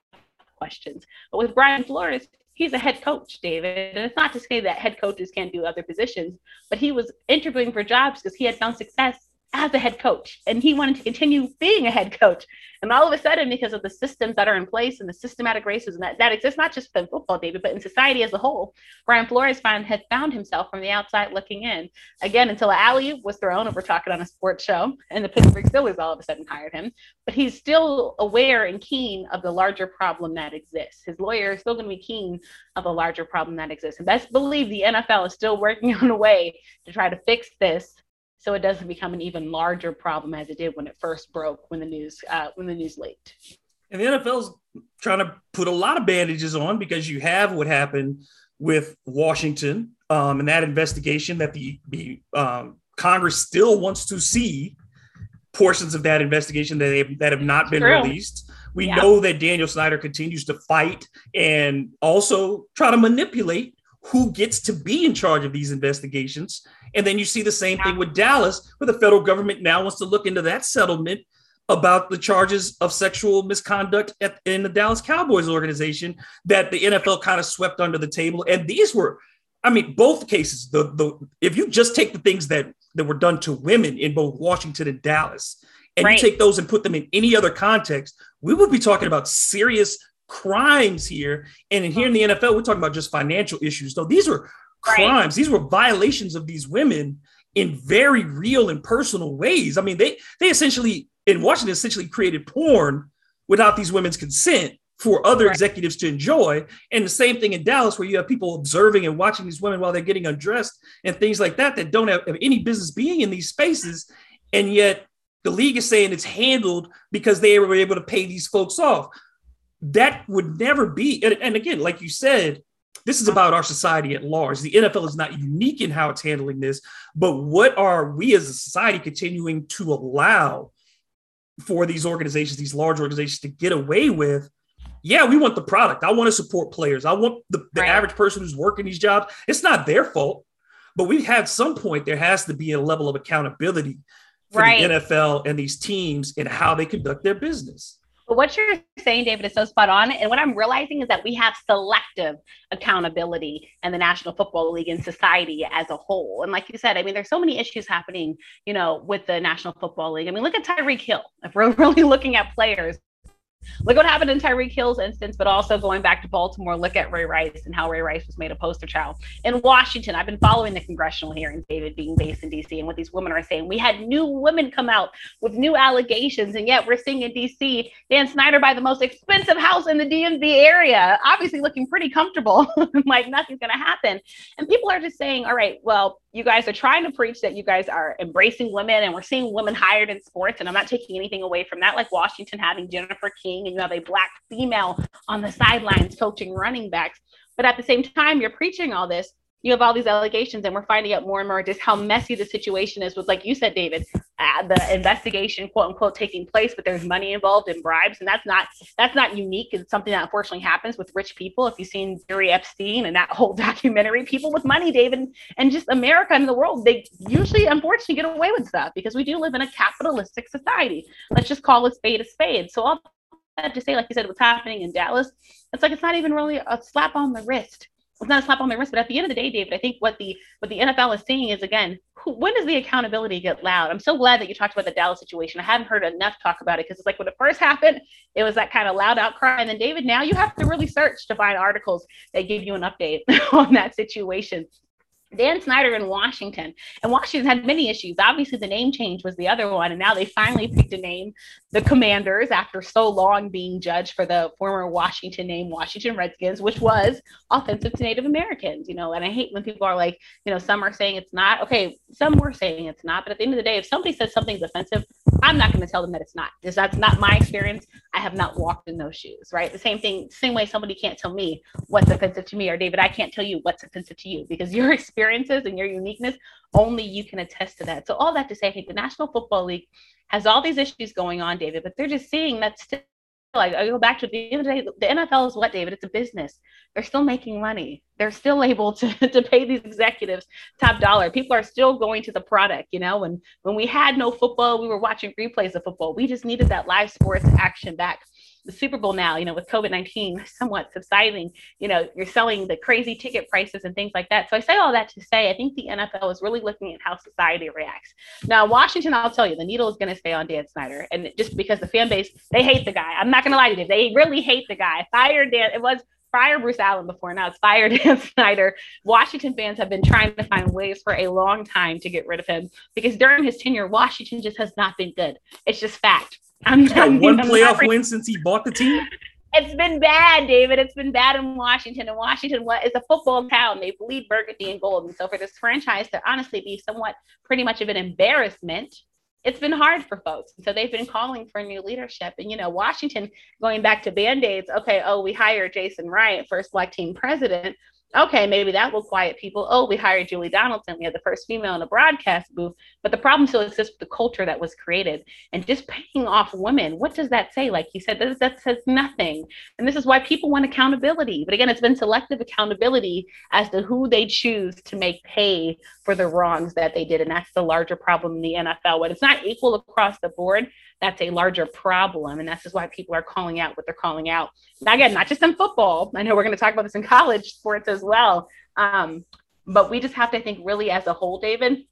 questions. But with Brian Flores, he's a head coach, David. And it's not to say that head coaches can't do other positions, but he was interviewing for jobs because he had found success as a head coach and he wanted to continue being a head coach. And all of a sudden because of the systems that are in place and the systematic racism that, that exists not just in football david but in society as a whole brian flores found, had found himself from the outside looking in. Again until alley was thrown over talking on a sports show and the pittsburgh steelers all of a sudden hired him. But he's still aware and keen of the larger problem that exists. His lawyer is still going to be keen of the larger problem that exists. And best believe the nfl is still working *laughs* on a way to try to fix this so it doesn't become an even larger problem as it did when it first broke when the news uh, when the news leaked. And the NFL's trying to put a lot of bandages on because you have what happened with Washington um, and that investigation that the, the um, Congress still wants to see portions of that investigation that have, that have not been True. released. We yeah. know that Daniel Snyder continues to fight and also try to manipulate who gets to be in charge of these investigations. And then you see the same thing with Dallas, where the federal government now wants to look into that settlement about the charges of sexual misconduct at, in the Dallas Cowboys organization that the NFL kind of swept under the table. And these were, I mean, both cases. The the if you just take the things that that were done to women in both Washington and Dallas, and right. you take those and put them in any other context, we would be talking about serious crimes here. And here in the NFL, we're talking about just financial issues. So these were crimes, right. these were violations of these women in very real and personal ways. I mean, they they essentially in Washington essentially created porn without these women's consent for other right. executives to enjoy. And the same thing in Dallas, where you have people observing and watching these women while they're getting undressed and things like that that don't have, have any business being in these spaces. And yet the league is saying it's handled because they were able to pay these folks off. That would never be. And, and again, like you said, this is about our society at large. The NFL is not unique in how it's handling this, but what are we as a society continuing to allow for these organizations, these large organizations, to get away with? Yeah, we want the product. I want to support players. I want the, the right. average person who's working these jobs. It's not their fault, but we have some point there has to be a level of accountability for right. the NFL and these teams in how they conduct their business. But what you're saying, David, is so spot on. And what I'm realizing is that we have selective accountability in the National Football League and society as a whole. And like you said, I mean, there's so many issues happening, you know, with the National Football League. I mean, look at Tyreek Hill. If we're *laughs* really looking at players, Look what happened in Tyreek Hill's instance, but also going back to Baltimore, look at Ray Rice and how Ray Rice was made a poster child. In Washington, I've been following the congressional hearings, David, being based in DC, and what these women are saying. We had new women come out with new allegations, and yet we're seeing in DC Dan Snyder buy the most expensive house in the DMV area, obviously looking pretty comfortable, *laughs* like nothing's going to happen. And people are just saying, all right, well, you guys are trying to preach that you guys are embracing women and we're seeing women hired in sports and i'm not taking anything away from that. Like washington having jennifer king and you have a black female on the sidelines coaching running backs. But at the same time you're preaching all this you have all these allegations and we're finding out more and more just how messy the situation is with like you said david uh, the investigation quote unquote taking place but there's money involved in bribes. And that's not that's not unique. It's something that unfortunately happens with rich people. If you've seen jerry epstein and that *laughs* whole documentary people with money david and just america and the world they usually unfortunately get away with stuff because we do live in a capitalistic society. Let's just call a spade a spade. So all that to say like you said what's happening in dallas it's like it's not even really a slap on the wrist it's not a slap on the wrist, but at the end of the day, David, I think what the what the NFL is seeing is again, who, when does the accountability get loud? I'm so glad that you talked about the Dallas situation. I haven't heard enough talk about it because it's like when it first *laughs* happened, it was that kind of loud outcry, and then David, now you have to really search to find articles that give you an update *laughs* on that situation. Dan Snyder in Washington. And Washington had many issues. Obviously, the name change was the other one. And now they finally picked a name, the Commanders, after so long being judged for the former Washington name, Washington Redskins, which was offensive to Native Americans. You know, and I hate when people are like, you know, some are saying it's not. Okay, some were saying it's not. But at the end of the day, if somebody says something's offensive, I'm not going to tell them that it's not. Because that's not my experience. I have not walked in those shoes, right? The same thing, same way somebody can't tell me what's offensive to me, or David, I can't tell you what's offensive to you because your *laughs* experiences and your uniqueness, only you can attest to that. So all that to say, I think the National Football League has all these issues going on, David, but they're just seeing that still I go back to the end of the day, the NFL is what, David? It's a business. They're still making money. They're still able to, *laughs* to pay these executives top dollar. People are still going to the product, you know. And when we had no football, we were watching replays of football. We just needed that live sports action back the Super Bowl now, you know, with COVID 19 somewhat subsiding, you know, you're selling the crazy ticket prices and things like that. So I say all that to say, I think the NFL is really looking at how society reacts. Now, Washington, I'll tell you, the needle is going to stay on Dan Snyder. And just because the fan base, they hate the guy. I'm not going to lie to you. They really hate the guy. Fire Dan. It was fire Bruce Allen before. Now it's fire *laughs* Dan Snyder. Washington fans have been trying to find ways for a long time to get rid of him because during his tenure, Washington just has not been good. It's just fact. I'm got one I'm playoff not, win since he bought the team. It's been bad, David. It's been bad in Washington. And Washington what is a football town. They bleed burgundy and gold. And so for this franchise to honestly be somewhat pretty much of an embarrassment, it's been hard for folks. And so they've been calling for new leadership. And you know, Washington going back to band-aids, okay, oh, we hired Jason Wright, first black team president okay, maybe that will quiet people. Oh, we hired Julie Donaldson. We had the first female in the broadcast booth. But the problem still exists with the culture that was created. And just paying off women, what does that say? Like you said, that, that says nothing. And this is why people want accountability. But again, it's been selective accountability as to who they choose to make pay for the wrongs that they did. And that's the larger problem in the NFL. When it's not equal across the board, that's a larger problem. And that's just why people are calling out what they're calling out. Now, again, not just in football. I know we're going to talk about this in college sports as well. Um, but we just have to think really as a whole, David,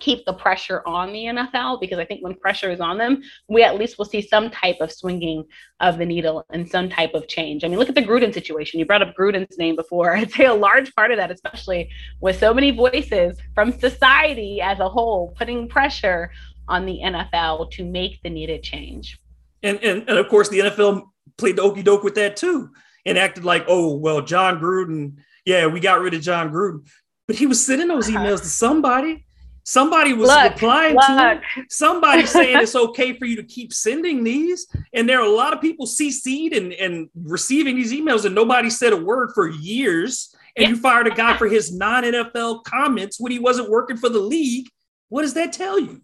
keep the pressure on the NFL because I think when pressure is on them, we at least will see some type of swinging of the needle and some type of change. I mean, look at the Gruden situation. You brought up Gruden's name before. *laughs* I'd say a large part of that, especially with so many voices from society as a whole, putting pressure on the NFL to make the needed change. And, and, and of course, the NFL played the okey doke with that too and acted like, oh, well, Jon Gruden, yeah, we got rid of Jon Gruden. But he was sending those uh-huh. emails to somebody. Somebody was look, replying look. to it. Somebody *laughs* saying it's okay for you to keep sending these. And there are a lot of people CC'd and, and receiving these emails, and nobody said a word for years. And you fired a guy for his non NFL comments when he wasn't working for the league. What does that tell you?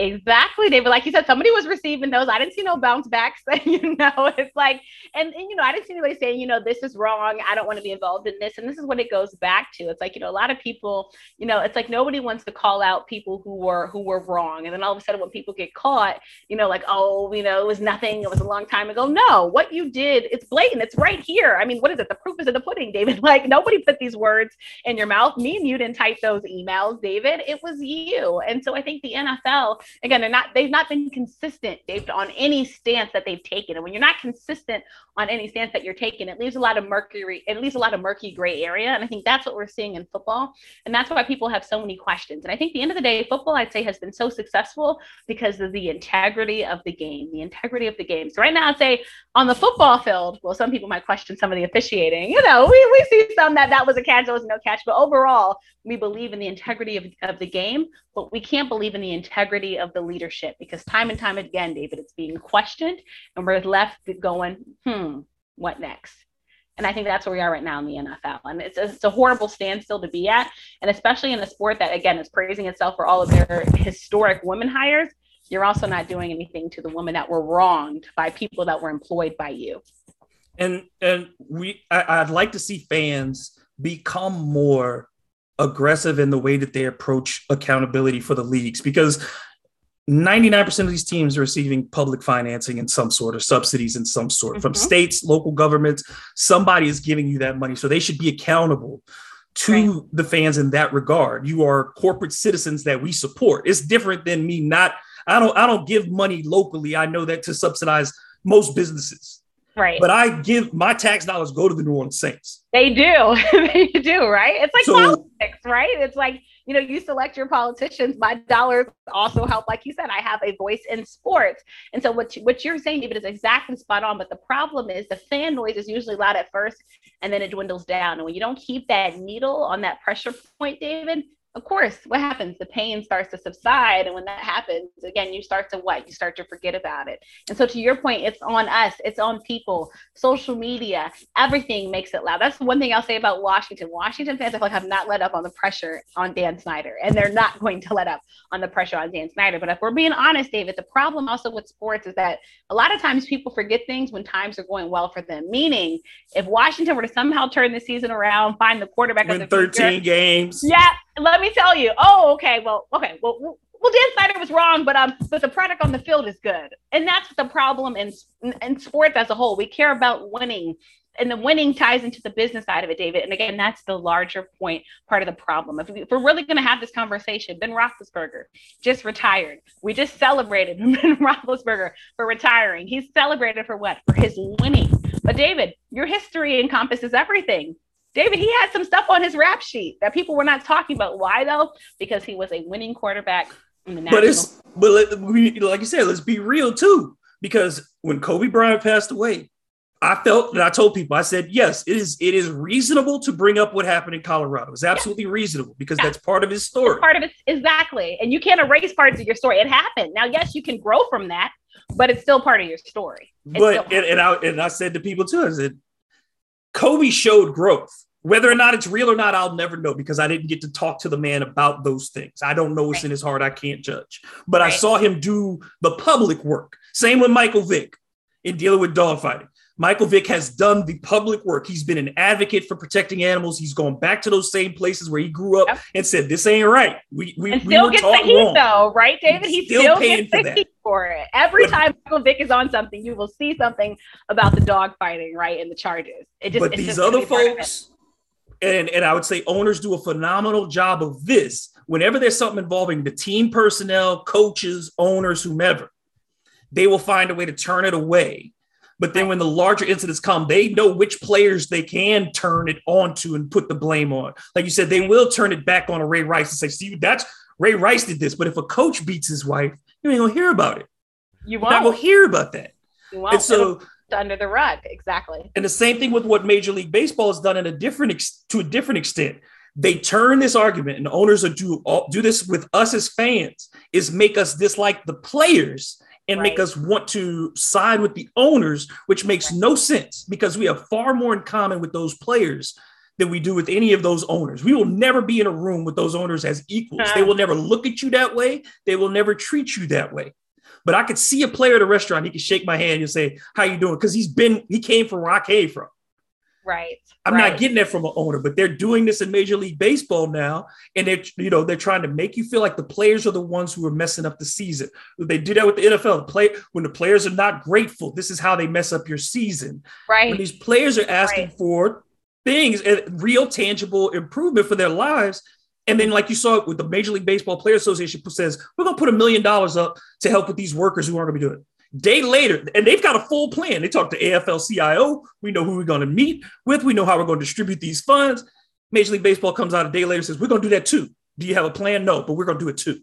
Exactly, David. Like you said, somebody was receiving those. I didn't see no bounce backs. *laughs* you know, it's like, and, and you know, I didn't see anybody saying, you know, this is wrong. I don't want to be involved in this. And this is what it goes back to. It's like, you know, a lot of people, you know, it's like nobody wants to call out people who were who were wrong. And then all of a sudden, when people get caught, you know, like, oh, you know, it was nothing. It was a long time ago. No, what you did, it's blatant. It's right here. I mean, what is it? The proof is in the pudding, David. *laughs* Like nobody put these words in your mouth. Me and you didn't type those emails, David. It was you. And so I think the NFL again, they're not they've not been consistent, David, on any stance that they've taken. And when you're not consistent on any stance that you're taking, it leaves a lot of mercury, it leaves a lot of murky gray area. And I think that's what we're seeing in football. And that's why people have so many questions. And I think the end of the day, football, I'd say, has been so successful because of the integrity of the game, the integrity of the game. So right now, I'd say on the football field, well, some people might question some of the officiating. You know, we, we see some that that was a catch, that was no catch. But overall, we believe in the integrity of, of the game, but we can't believe in the integrity of the leadership because time and time again, David, it's being questioned and we're left going, hmm, what next? And I think that's where we are right now in the NFL. And it's, it's a horrible standstill to be at. And especially in a sport that, again, is praising itself for all of their historic women hires, you're also not doing anything to the women that were wronged by people that were employed by you. And and we I, I'd like to see fans become more aggressive in the way that they approach accountability for the leagues because 99% of these teams are receiving public financing in some sort or subsidies in some sort mm-hmm. from states, local governments. Somebody is giving you that money. So they should be accountable to right. the fans in that regard. You are corporate citizens that we support. It's different than me not I don't I don't give money locally. I know that to subsidize most businesses. Right. But I give my tax dollars go to the New Orleans Saints. They do. *laughs* they do, right? It's like so, politics, right? It's like, you know, you select your politicians. My dollars also help. Like you said, I have a voice in sports. And so what, you, what you're saying, David, is exactly spot on. But the problem is the fan noise is usually loud at first and then it dwindles down. And when you don't keep that needle on that pressure point, David, of course, what happens? The pain starts to subside. And when that happens, again, you start to what? You start to forget about it. And so, to your point, it's on us, it's on people, social media, everything makes it loud. That's one thing I'll say about Washington. Washington fans, I feel like, have not let up on the pressure on Dan Snyder, and they're not *laughs* going to let up on the pressure on Dan Snyder. But if we're being honest, David, the problem also with sports is that a lot of times people forget things when times are going well for them. Meaning, if Washington were to somehow turn the season around, find the quarterback Win of the 13 future, games. Yeah, let me tell you. Oh, okay. Well, okay. Well, well, Dan Snyder was wrong, but um, but the product on the field is good, and that's the problem in in sports as a whole. We care about winning, and the winning ties into the business side of it, David. And again, that's the larger point, part of the problem. If, we, we're really going to have this conversation, Ben Roethlisberger just retired. We just celebrated *laughs* Ben Roethlisberger for retiring. He's celebrated for what? For his winning. But David, your history encompasses everything. David, he had some stuff on his rap sheet that people were not talking about. Why though? Because he was a winning quarterback in the national. But it's but like you said, let's be real too. Because when Kobe Bryant passed away, I felt that I told people, I said, yes, it is it is reasonable to bring up what happened in Colorado. It's absolutely yeah. reasonable because yeah. that's part of his story. It's part of it, exactly. And you can't erase parts of your story. It happened. Now, yes, you can grow from that, but it's still part of your story. It's but and, and I and I said to people too, I said, Kobe showed growth. Whether or not it's real or not, I'll never know because I didn't get to talk to the man about those things. I don't know what's right. in his heart. I can't judge. But right. I saw him do the public work. Same with Michael Vick in dealing with dogfighting. Michael Vick has done the public work. He's been an advocate for protecting animals. He's gone back to those same places where he grew up yep. and said, "This ain't right." We we, and still we gets the heat wrong. though, right, David? He's, still, still paying for that. for it. Every time Michael Vick is on something, you will see something about the dog fighting, right, and the charges. It just, but these just other folks, and and I would say owners do a phenomenal job of this. Whenever there's something involving the team personnel, coaches, owners, whomever, they will find a way to turn it away but then when the larger incidents come, they know which players they can turn it onto and put the blame on. Like you said, they will turn it back on a Ray Rice and say, "See, that's Ray Rice did this." But if a coach beats his wife, you ain't gonna hear about it. You won't. You're not gonna hear about that. You won't. And so under the rug, exactly. And the same thing with what Major League Baseball has done in a different ex- to a different extent. they turn this argument, and owners are do do this with us as fans, is make us dislike the players and right. make us want to side with the owners, which makes right. no sense because we have far more in common with those players than we do with any of those owners. We will never be in a room with those owners as equals. They uh-huh. will never look at you that way. They will never treat you that way. But I could see a player at a restaurant. He could shake my hand and say, "How you doing?" Because he's been he came from where I came from. Right. I'm right. not getting that from an owner, but they're doing this in Major League Baseball now, and they're you know they're trying to make you feel like the players are the ones who are messing up the season. They do that with the NFL. The play when the players are not grateful, this is how they mess up your season. Right. When these players are asking right. for things, eh, real tangible improvement for their lives, and then, like you saw with the Major League Baseball Players Association says, we're going to put a million dollars up to help with these workers who aren't going to be doing it. Day later, and they've got a full plan. They talk to AFL CIO. We know who we're going to meet with. We know how we're going to distribute these funds. Major League Baseball comes out a day later says, we're going to do that too. Do you have a plan? No, but we're going to do it too.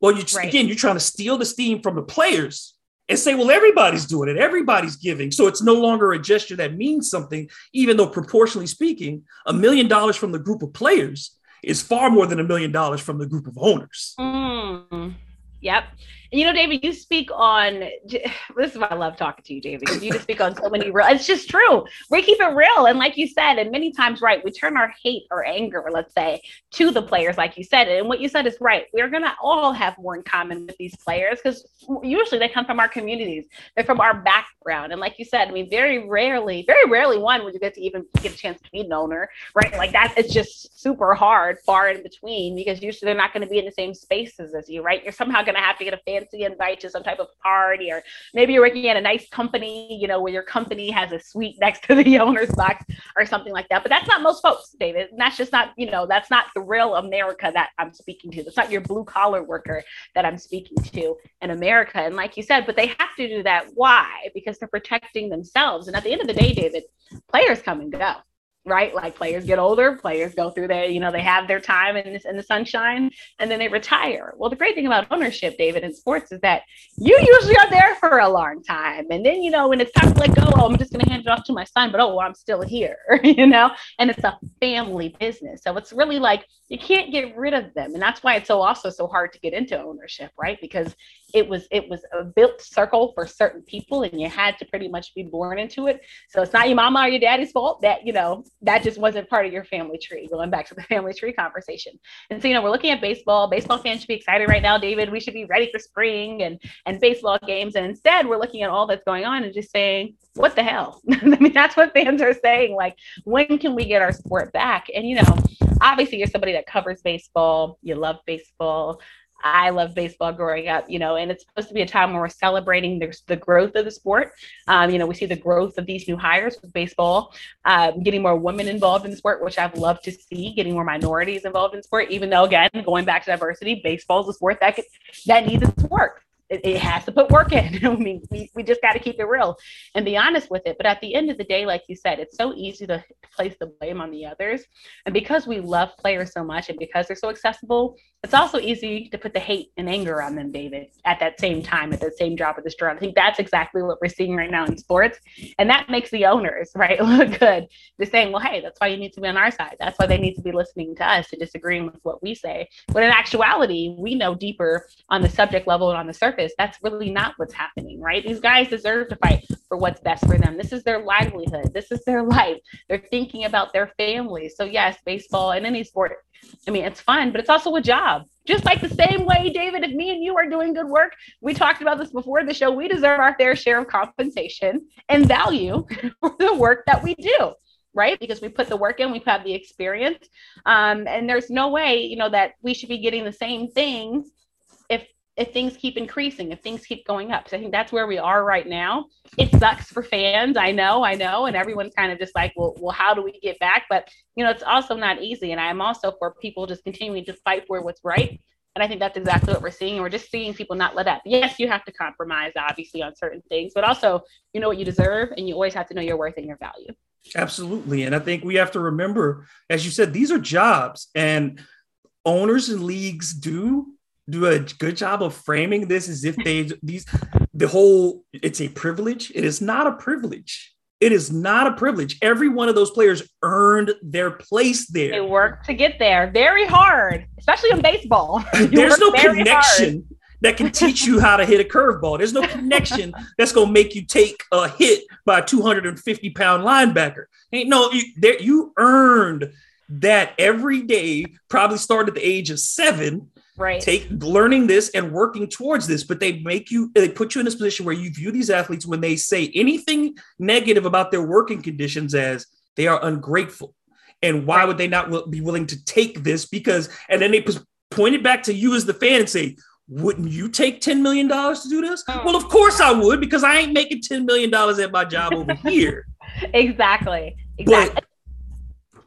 Well, you just, right. again, you're trying to steal the steam from the players and say, well, everybody's doing it, everybody's giving. So it's no longer a gesture that means something, even though proportionally speaking, a million dollars from the group of players is far more than a million dollars from the group of owners. Mm. Yep. You know, David, you speak on *sighs* this is why I love talking to you, David, you just speak on so many real. It's just true. We keep it real, and like you said, and many times, right, we turn our hate or anger, let's say, to the players, like you said. And what you said is right. We're gonna all have more in common with these players because usually they come from our communities, they're from our background, and like you said, I mean, very rarely, very rarely, one would you get to even get a chance to meet an owner, right? Like that is just super hard, far in between, because usually they're not going to be in the same spaces as you, right? You're somehow going to have to get a fan fancy invite to some type of party, or maybe you're working at a nice company, you know, where your company has a suite *laughs* next to the owner's box or something like that. But that's not most folks, David. And that's just not, you know, that's not the real America that I'm speaking to. That's not your blue collar worker that I'm speaking to in America. And like you said, but they have to do that. Why? Because they're protecting themselves. And at the end of the day, David, players come and go right? Like players get older, players go through their, you know, they have their time in, in the sunshine and then they retire. Well, the great thing about ownership, David, in sports is that you usually are there for a long time. And then, you know, when it's time to let go, oh, I'm just going to hand it off to my son, but oh, well, I'm still here, *laughs* you know, and it's a family business. So it's really like you can't get rid of them. And that's why it's so also so hard to get into ownership, right? Because it was it was a built circle for certain people and you had to pretty much be born into it. So it's not your mama or your daddy's fault that you know that just wasn't part of your family tree going back to the *laughs* family tree conversation. And so you know we're looking at baseball. Baseball fans should be excited right now david. We should be ready for spring and and baseball games. And instead we're looking at all that's going on and just saying what the hell? *laughs* I mean that's what fans are saying like when can we get our sport back? And you know obviously you're somebody that covers baseball. You love baseball I love baseball growing up, you know, and it's supposed to be a time where we're celebrating the, the growth of the sport. Um, you know, we see the growth of these new hires with baseball, um, getting more women involved in the sport, which I've loved to see, getting more minorities involved in sport, even though, again, going back to diversity, baseball is a sport that, could, that needs its work it, it, has to put work in. *laughs* I mean, we, we just got to keep it real and be honest with it. But at the end of the day, like you said, it's so easy to place the blame on the others. And because we love players so much and because they're so accessible, it's also easy to put the hate and anger on them, David, at that same time, at that same drop of the straw. I think that's exactly what we're seeing right now in sports. And that makes the owners, right, *laughs* look good. They're saying, well, hey, that's why you need to be on our side. That's why they need to be listening to us to disagreeing with what we say. But in actuality, we know deeper on the subject level and on the surface, that's really not what's happening, right? These guys deserve to fight for what's best for them. This is their livelihood. This is their *laughs* life. They're thinking about their families. So yes, baseball and any sport I mean, it's fun, but it's also a job. Just like the same way, David, if me and you are doing good work, we talked about this before the show, we deserve our fair share of compensation and value *laughs* for the work that we do right? Because we put the work in, we've had the experience. Um, and there's no way, you know, that we should be getting the same things if if things keep increasing, if things keep going up. So I think that's where we are right now. It sucks for fans. I know, I know. And everyone's kind of just like, well, well, how do we get back? But you know, it's also not easy. And I'm also for people just continuing to fight for what's right. And I think that's exactly what we're seeing. We're just seeing people not let up. Yes, you have to compromise, obviously, on certain things, but also you know what you deserve and you always have to know your worth and your value. Absolutely. And I think we have to remember, as you said, these are jobs and owners and leagues do do a good job of framing this as if they these the whole it's a privilege. It is not a privilege. It is not a privilege. Every one of those players earned their place there. They worked to get there very hard, especially in baseball. *laughs* There's no connection hard. that can teach you how to hit a curveball. There's no connection that's going to make you take a hit by a 250 pound linebacker. Ain't no, you, there, you earned that every day, probably started at the age of seven right take learning this and working towards this but they make you they put you in this position where you view these athletes when they say anything negative about their working conditions as they are ungrateful and why would they not be willing to take this because and then they point it back to you as the fan and say wouldn't you take $10 million to do this? Oh. Well, of course I would because I ain't making $10 million at my job over *laughs* here. exactly. Exactly. But,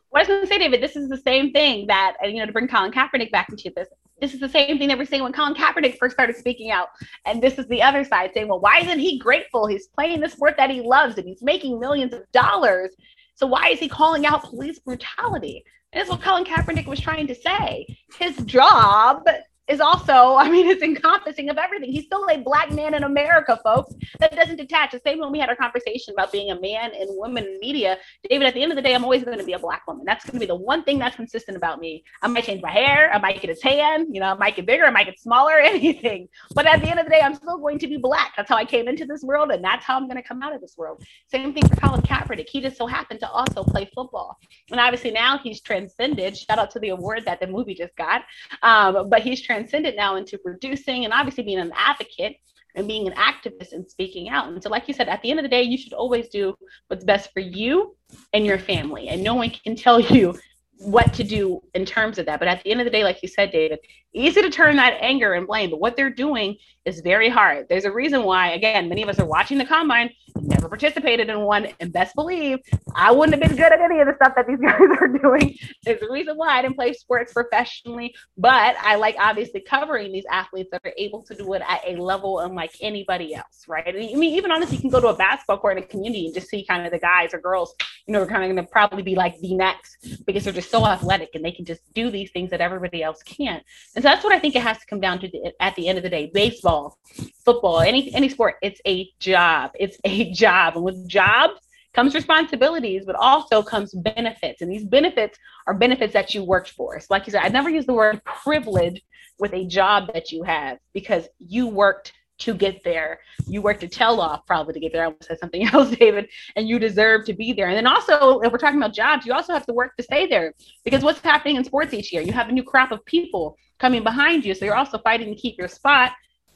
what I was going to say, David, this is the same thing that, you know, to bring Colin Kaepernick back into this, this is the same thing that we're saying when Colin Kaepernick first started speaking out. And this is the other side saying, well, why isn't he grateful? He's playing the sport that he loves and he's making millions of dollars. So why is he calling out police brutality? And that's what Colin Kaepernick was trying to say. His job is also, *laughs* I mean, it's encompassing of everything. He's still a black man in America, folks. That doesn't detach. The same when we had our conversation about being a man and woman in media, David, at the end of the day, I'm always going to be a black woman. That's going to be the one thing that's consistent about me. I might change my hair, I might get a tan, you know, I might get bigger, I might get smaller, *laughs* anything. But at the end of the day, I'm still going to be black. That's how I came into this world, and that's how I'm going to come out of this world. Same thing for Colin Kaepernick. He just so happened to also play football. And obviously now he's transcended. Shout out to the award that the movie just got. Um, but he's transcended now into producing and obviously being an advocate and being an activist and speaking out. And so, like you said, at the end of the day, you should always do what's best for you and your family. And no one can *laughs* tell you what to do in terms of that. But at the end of the day, like you said, David, easy to turn that anger and blame. But what they're doing is very hard. There's a reason why, again, many of us are watching the combine, never participated in one, and best believe I wouldn't have been good at any of the stuff that these *laughs* guys are doing. There's a reason why I didn't play sports professionally, but I like obviously covering these athletes that are able to do it at a level unlike anybody else, right? I mean, even honestly, you can go to a basketball court in a community and just see kind of the guys or girls, you know, are kind of going to probably be like the next because they're just so athletic and they can just do these things that everybody else can't. And so that's what I think it has to come down to the, at the end of the day. Baseball, football, any any sport, it's a job. It's a job, and with jobs comes responsibilities, but also comes benefits. And these benefits are benefits that you worked for. So like you said, I never use the word privilege with a job that you have because you worked to get there. You worked to tell off probably to get there. I almost said something *laughs* else, David, and you deserve to be there. And then also, if we're talking about jobs, you also have to work to stay there because what's happening in sports each year? You have a new crop of people coming behind you. So you're also fighting to keep your spot,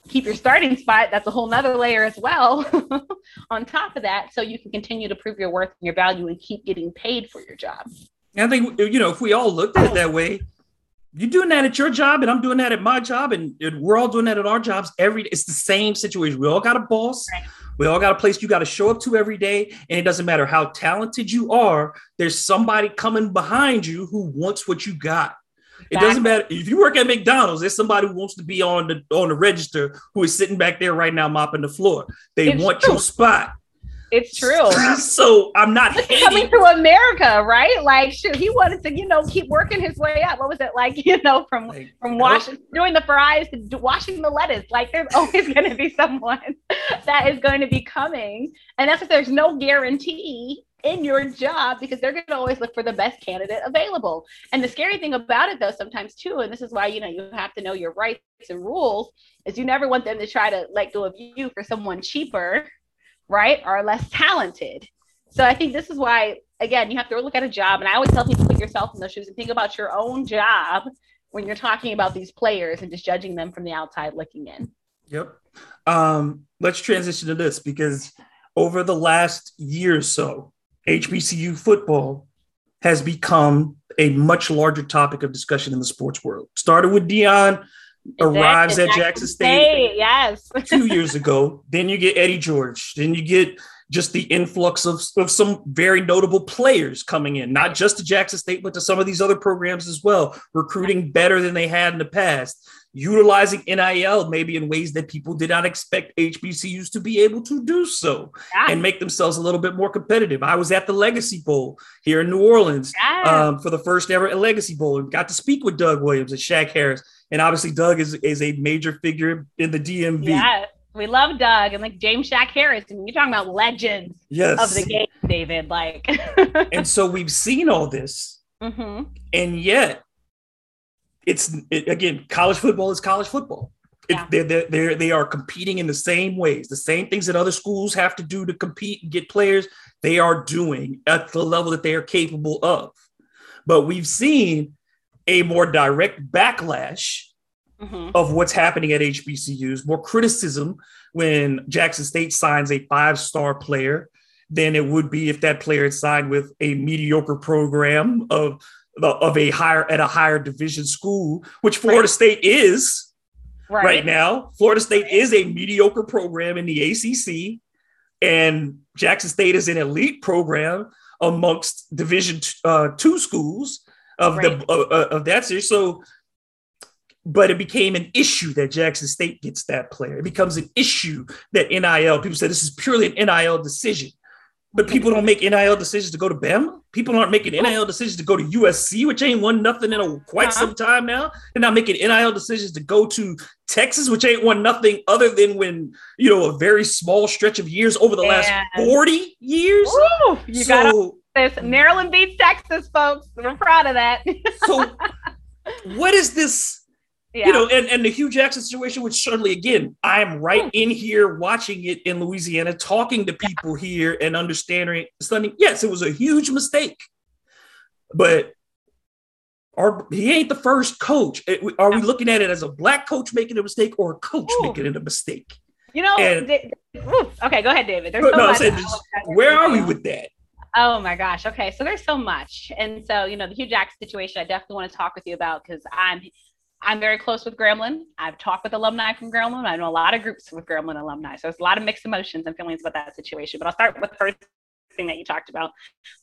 keep your starting spot. That's a whole nother layer as well *laughs* on top of that. So you can continue to prove your worth and your value and keep getting paid for your job. I think, you know, if we all looked at it that way, you're doing that at your job and I'm doing that at my job and, we're all doing that at our jobs every day. It's the same situation. We all got a boss. Right. We all got a place you got to show up to every day. And it doesn't matter how talented you are, there's somebody coming behind you who wants what you got. It doesn't matter if you work at McDonald's. There's somebody who wants to be on the on the register who is sitting back there right now mopping the floor. They it's want true. your spot. It's true. *laughs* so I'm not coming to America, right? Like, shoot, he wanted to, you know, keep working his way up. What was it like, *laughs* you know, from like, from washing, doing the fries to washing the lettuce? Like, there's *laughs* always going to be someone that is going to be coming, and that's if there's no guarantee in your job because they're going to always look for the best candidate available. And the scary thing about it, though, sometimes too, and this is why you know you have to know your rights and rules, is you never want them to try to let go of you for someone cheaper right, Or less talented. So I think this is why, again, you have to look at a job. And I always tell people put yourself in those shoes and think about your own job when you're talking about these players and just judging them from the outside looking in. Yep. Um, let's transition to this because over the last year or so, HBCU football has become a much larger topic of discussion in the sports world. Started with Deion arrives at Jackson State, State yes, *laughs* two years ago. Then you get Eddie George. Then you get just the influx of, of some very notable players coming in, not just to Jackson State, but to some of these other programs as well, recruiting better than they had in the past, utilizing NIL maybe in ways that people did not expect HBCUs to be able to do so yeah. and make themselves a little bit more competitive. I was at the Legacy Bowl here in New Orleans yeah. um, for the first ever Legacy Bowl and got to speak with Doug Williams and Shack Harris and obviously Doug is, is a major figure in the DMV. Yeah. We love Doug and like James Shack Harris. I mean, you're talking about legends yes. of the game, David. Like, *laughs* and so we've seen all this, mm-hmm. and yet it's it, again, college football is college football. Yeah. It, they're, they're, they are competing in the same ways, the same things that other schools have to do to compete and get players. They are doing at the level that they are capable of. But we've seen a more direct backlash mm-hmm. of what's happening at HBCUs, more criticism when Jackson State signs a five star player than it would be if that player had signed with a mediocre program of, of a higher at a higher division school, which Florida right. State is right. right. now. Florida State is a mediocre program in the ACC, and Jackson State is an elite program amongst Division uh, two schools of right. the uh, of that series. So but it became an issue that Jackson State gets that player. It becomes an issue that NIL, people say this is purely an NIL decision. But people don't make NIL decisions to go to Bama. People aren't making NIL decisions to go to USC, which ain't won nothing in a, quite uh-huh. some time now. They're not making NIL decisions to go to Texas, which ain't won nothing other than when, you know, a very small stretch of years over the last 40 years. Ooh, you so, got this. Maryland beats Texas, folks. We're proud of that. so *laughs* what is this yeah. You know, and, and the Hue Jackson situation, which certainly, again, I'm right hmm. in here watching it in Louisiana, talking to people here and understanding, studying. Yes, it was a huge mistake, but are, he ain't the first coach. Are we looking at it as a black coach making a mistake or a coach Ooh. making a mistake? You know, and, okay, go ahead, David. There's so no, much. Saying, where are we with that? Oh my gosh. Okay. So there's so much. And so, you know, the Hue Jackson situation, I definitely want to talk with you about because I'm I'm very close with Grambling. I've talked with alumni from Grambling. I know a lot of groups with Grambling alumni. So there's a lot of mixed emotions and feelings about that situation. But I'll start with the first thing that you talked about,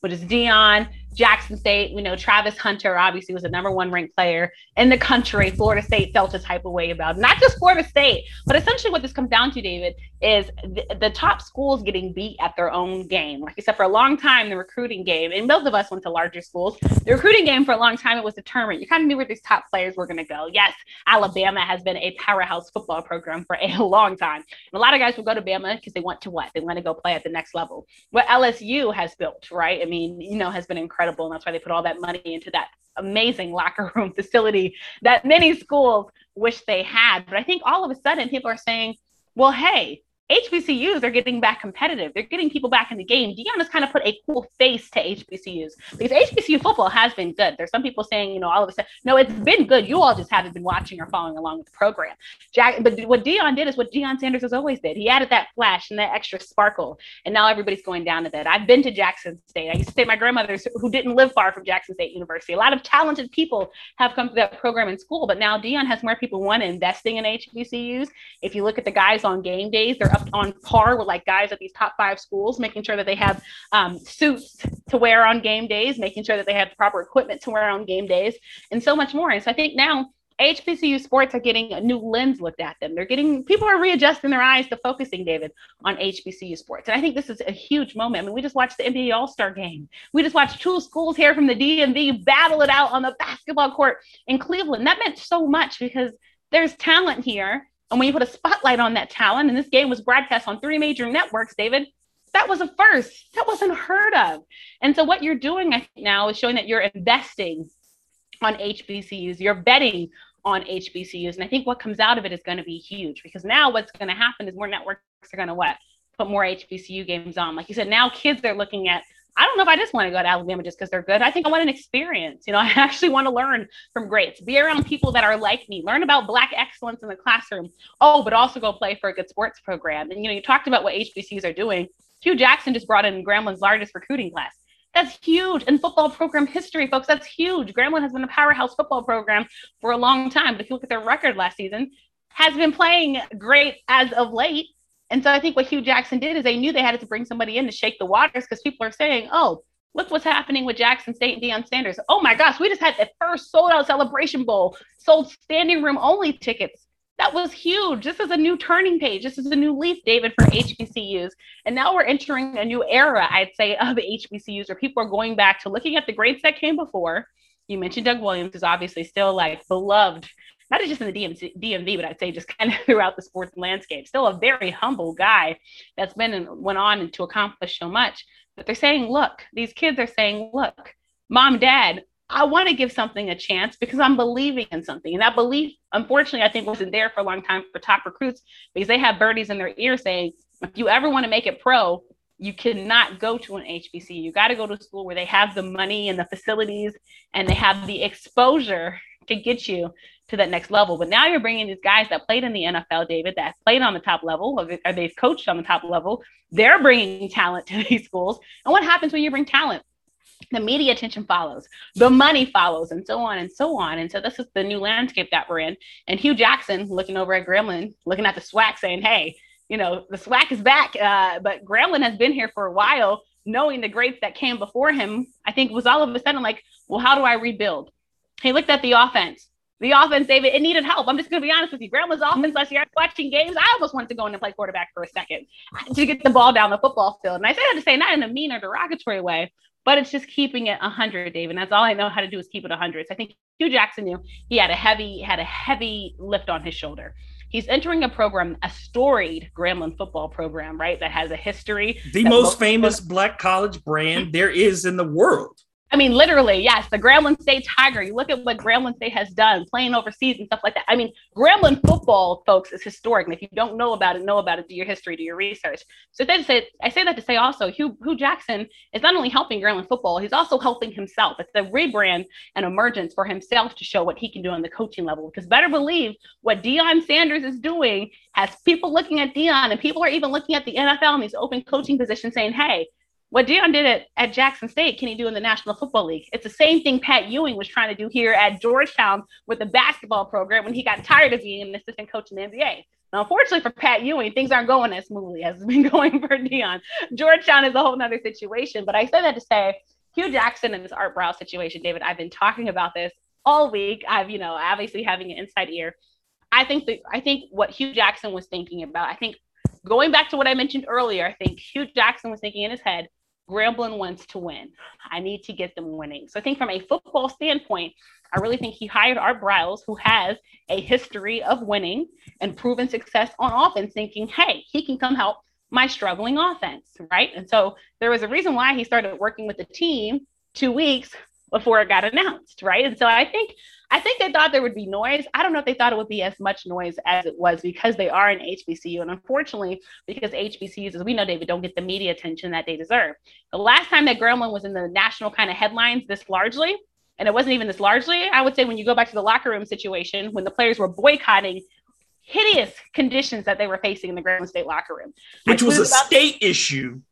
which is Deion, Jackson State. We know Travis Hunter obviously was the number one ranked player in the country. Florida State felt a type of way about not just Florida State, but essentially what this comes down to, David, is the, the top schools getting beat at their own game. Like I said, for a long time, the recruiting game, and most of us went to larger schools. The recruiting game for a long time it was determined. You kind of knew where these top players were going to go. Yes, Alabama has been a powerhouse football program for a *laughs* long time. And a lot of guys will go to Bama because they want to what? They want to go play at the next level. What LSU has built, right? I mean, you know, has been incredible. And that's why they put all that money into that amazing locker room *laughs* facility that many schools wish they had. But I think all of a sudden people are saying, well, hey, HBCUs are getting back competitive. They're getting people back in the game. Deion has kind of put a cool face to HBCUs because HBCU football has been good. There's some people saying, you know, all of a sudden, no, it's been good. You all just haven't been watching or following along with the program. Jack, but what Deion did is what Deion Sanders has always did. He added that flash and that extra sparkle, and now everybody's going down to that. I've been to Jackson State. I used to say my grandmother's who didn't live far from Jackson State University. A lot of talented people have come to that program in school, but now Deion has more people one investing in HBCUs. If you look at the guys on game days, they're up on par with like guys at these top five schools, making sure that they have um, suits to wear on game days, making sure that they have the proper equipment to wear on game days, and so much more. And so I think now HBCU sports are getting a new lens looked at them. They're getting people are readjusting their eyes to focusing, David, on HBCU sports. And I think this is a huge moment. I mean, we just watched the NBA All Star game. We just watched two schools here from the DMV battle it out on the basketball court in Cleveland. That meant so much because there's talent here and when you put a spotlight on that talent, and this game was broadcast on three major networks, David, that was a first. That wasn't heard of. And so what you're doing now is showing that you're investing on HBCUs, you're betting on HBCUs. And I think what comes out of it is going to be huge because now what's going to happen is more networks are going to what? Put more HBCU games on. Like you said, now kids are looking at I don't know if I just want to go to Alabama just because they're good. I think I want an experience. You know, *laughs* I actually want to learn from greats, be around people that are like me, learn about Black excellence in the classroom. Oh, but also go play for a good sports program. And, you know, you talked about what HBCUs are doing. Hue Jackson just brought in Grambling's largest recruiting class. That's huge in football program history, folks. That's huge. Grambling has been a powerhouse football program for a long time. But if you look at their record last season, has been playing great as of late and so I think what Hue Jackson did is they knew they had to bring somebody in to shake the waters because people are saying, oh, look what's happening with Jackson State and Deion Sanders. Oh my gosh, we just had the first sold out celebration bowl, sold standing room only tickets. That was huge. This is a new turning page. This is a new leaf, David, for HBCUs. And now we're entering a new era, I'd say, of HBCUs where people are going back to looking at the greats that came before. You mentioned Doug Williams is obviously still like beloved not just in the DMV, DMV, but I'd say just kind of *laughs* throughout the sports landscape. Still a very humble guy that's been and went on to accomplish so much. But they're saying, look, these kids are saying, look, mom, dad, I want to give something a chance because I'm believing in something. And that belief, unfortunately, I think wasn't there for a long time for top recruits because they have birdies in their ear saying, if you ever want to make it pro, you cannot go to an HBC. You got to go to a school where they have the money and the facilities and they have the exposure to get you to that next level. But now you're bringing these guys that played in the NFL, David, that played on the top level, or they've coached on the top level. They're bringing talent to *laughs* these schools. And what happens when you bring talent? the media attention follows, the money follows, and so on and so on. And so this is the new landscape that we're in. And Hue Jackson looking over at Grambling, looking at the SWAC, saying, "Hey, you know, the SWAC is back, uh, but Grambling has been here for a while." Knowing the greats that came before him, I think was all of a sudden like, well, how do I rebuild? He looked at the offense. The offense, David, it needed help. I'm just going to be honest with you. Grambling's offense last year, watching games, I almost wanted to go in and play quarterback for a second to get the ball down the football field. And I say that to say not in a mean or derogatory way, but it's just keeping it 100 David. And that's all i know how to do is keep it 100 so i think hue jackson knew he had a heavy had a heavy lift on his shoulder he's entering a program a storied grambling football program right that has a history the most famous black college brand there is in the world I mean, literally, yes, the Grambling State Tiger. You look at what Grambling State has done, playing overseas and stuff like that. I mean, Grambling football, folks, is historic. And if you don't know about it, know about it. Do your history, do your research. So then say, I say that to say also, Hue, Hue Jackson is not only helping Grambling football, he's also helping himself. It's a rebrand and emergence for himself to show what he can do on the coaching level. Because better believe what Deion Sanders is doing has people looking at Deion, and people are even looking at the NFL and these open coaching positions, saying, "Hey." What Deion did at, at Jackson State, can he do in the National Football League? It's the same thing Pat Ewing was trying to do here at Georgetown with the basketball program when he got tired of being an assistant coach in the NBA. Now, unfortunately for Pat Ewing, things aren't going as smoothly as it's *laughs* been going for Deion. Georgetown is a whole nother situation. But I said that to say Hue Jackson and this Art Briles situation, David, I've been talking about this all week. I've, you know, obviously having an inside ear. I think that I think what Hue Jackson was thinking about, I think going back to what I mentioned earlier, I think Hue Jackson was thinking in his head, Grambling wants to win. I need to get them winning. So I think from a football standpoint, I really think he hired Art Briles, who has a history of winning and proven success on offense, thinking, hey, he can come help my struggling offense, right? And so there was a reason why he started working with the team two weeks before it got announced, right? And so I think I think they thought there would be noise. I don't know if they thought it would be as much noise as it was because they are an HBCU. And unfortunately, because HBCUs, as we know, David, don't get the media attention that they deserve. The last time that Grambling was in the national kind of headlines this largely, and it wasn't even this largely, I would say when you go back to the locker room situation, when the players were boycotting hideous conditions that they were facing in the Grambling State locker room. Which was a state issue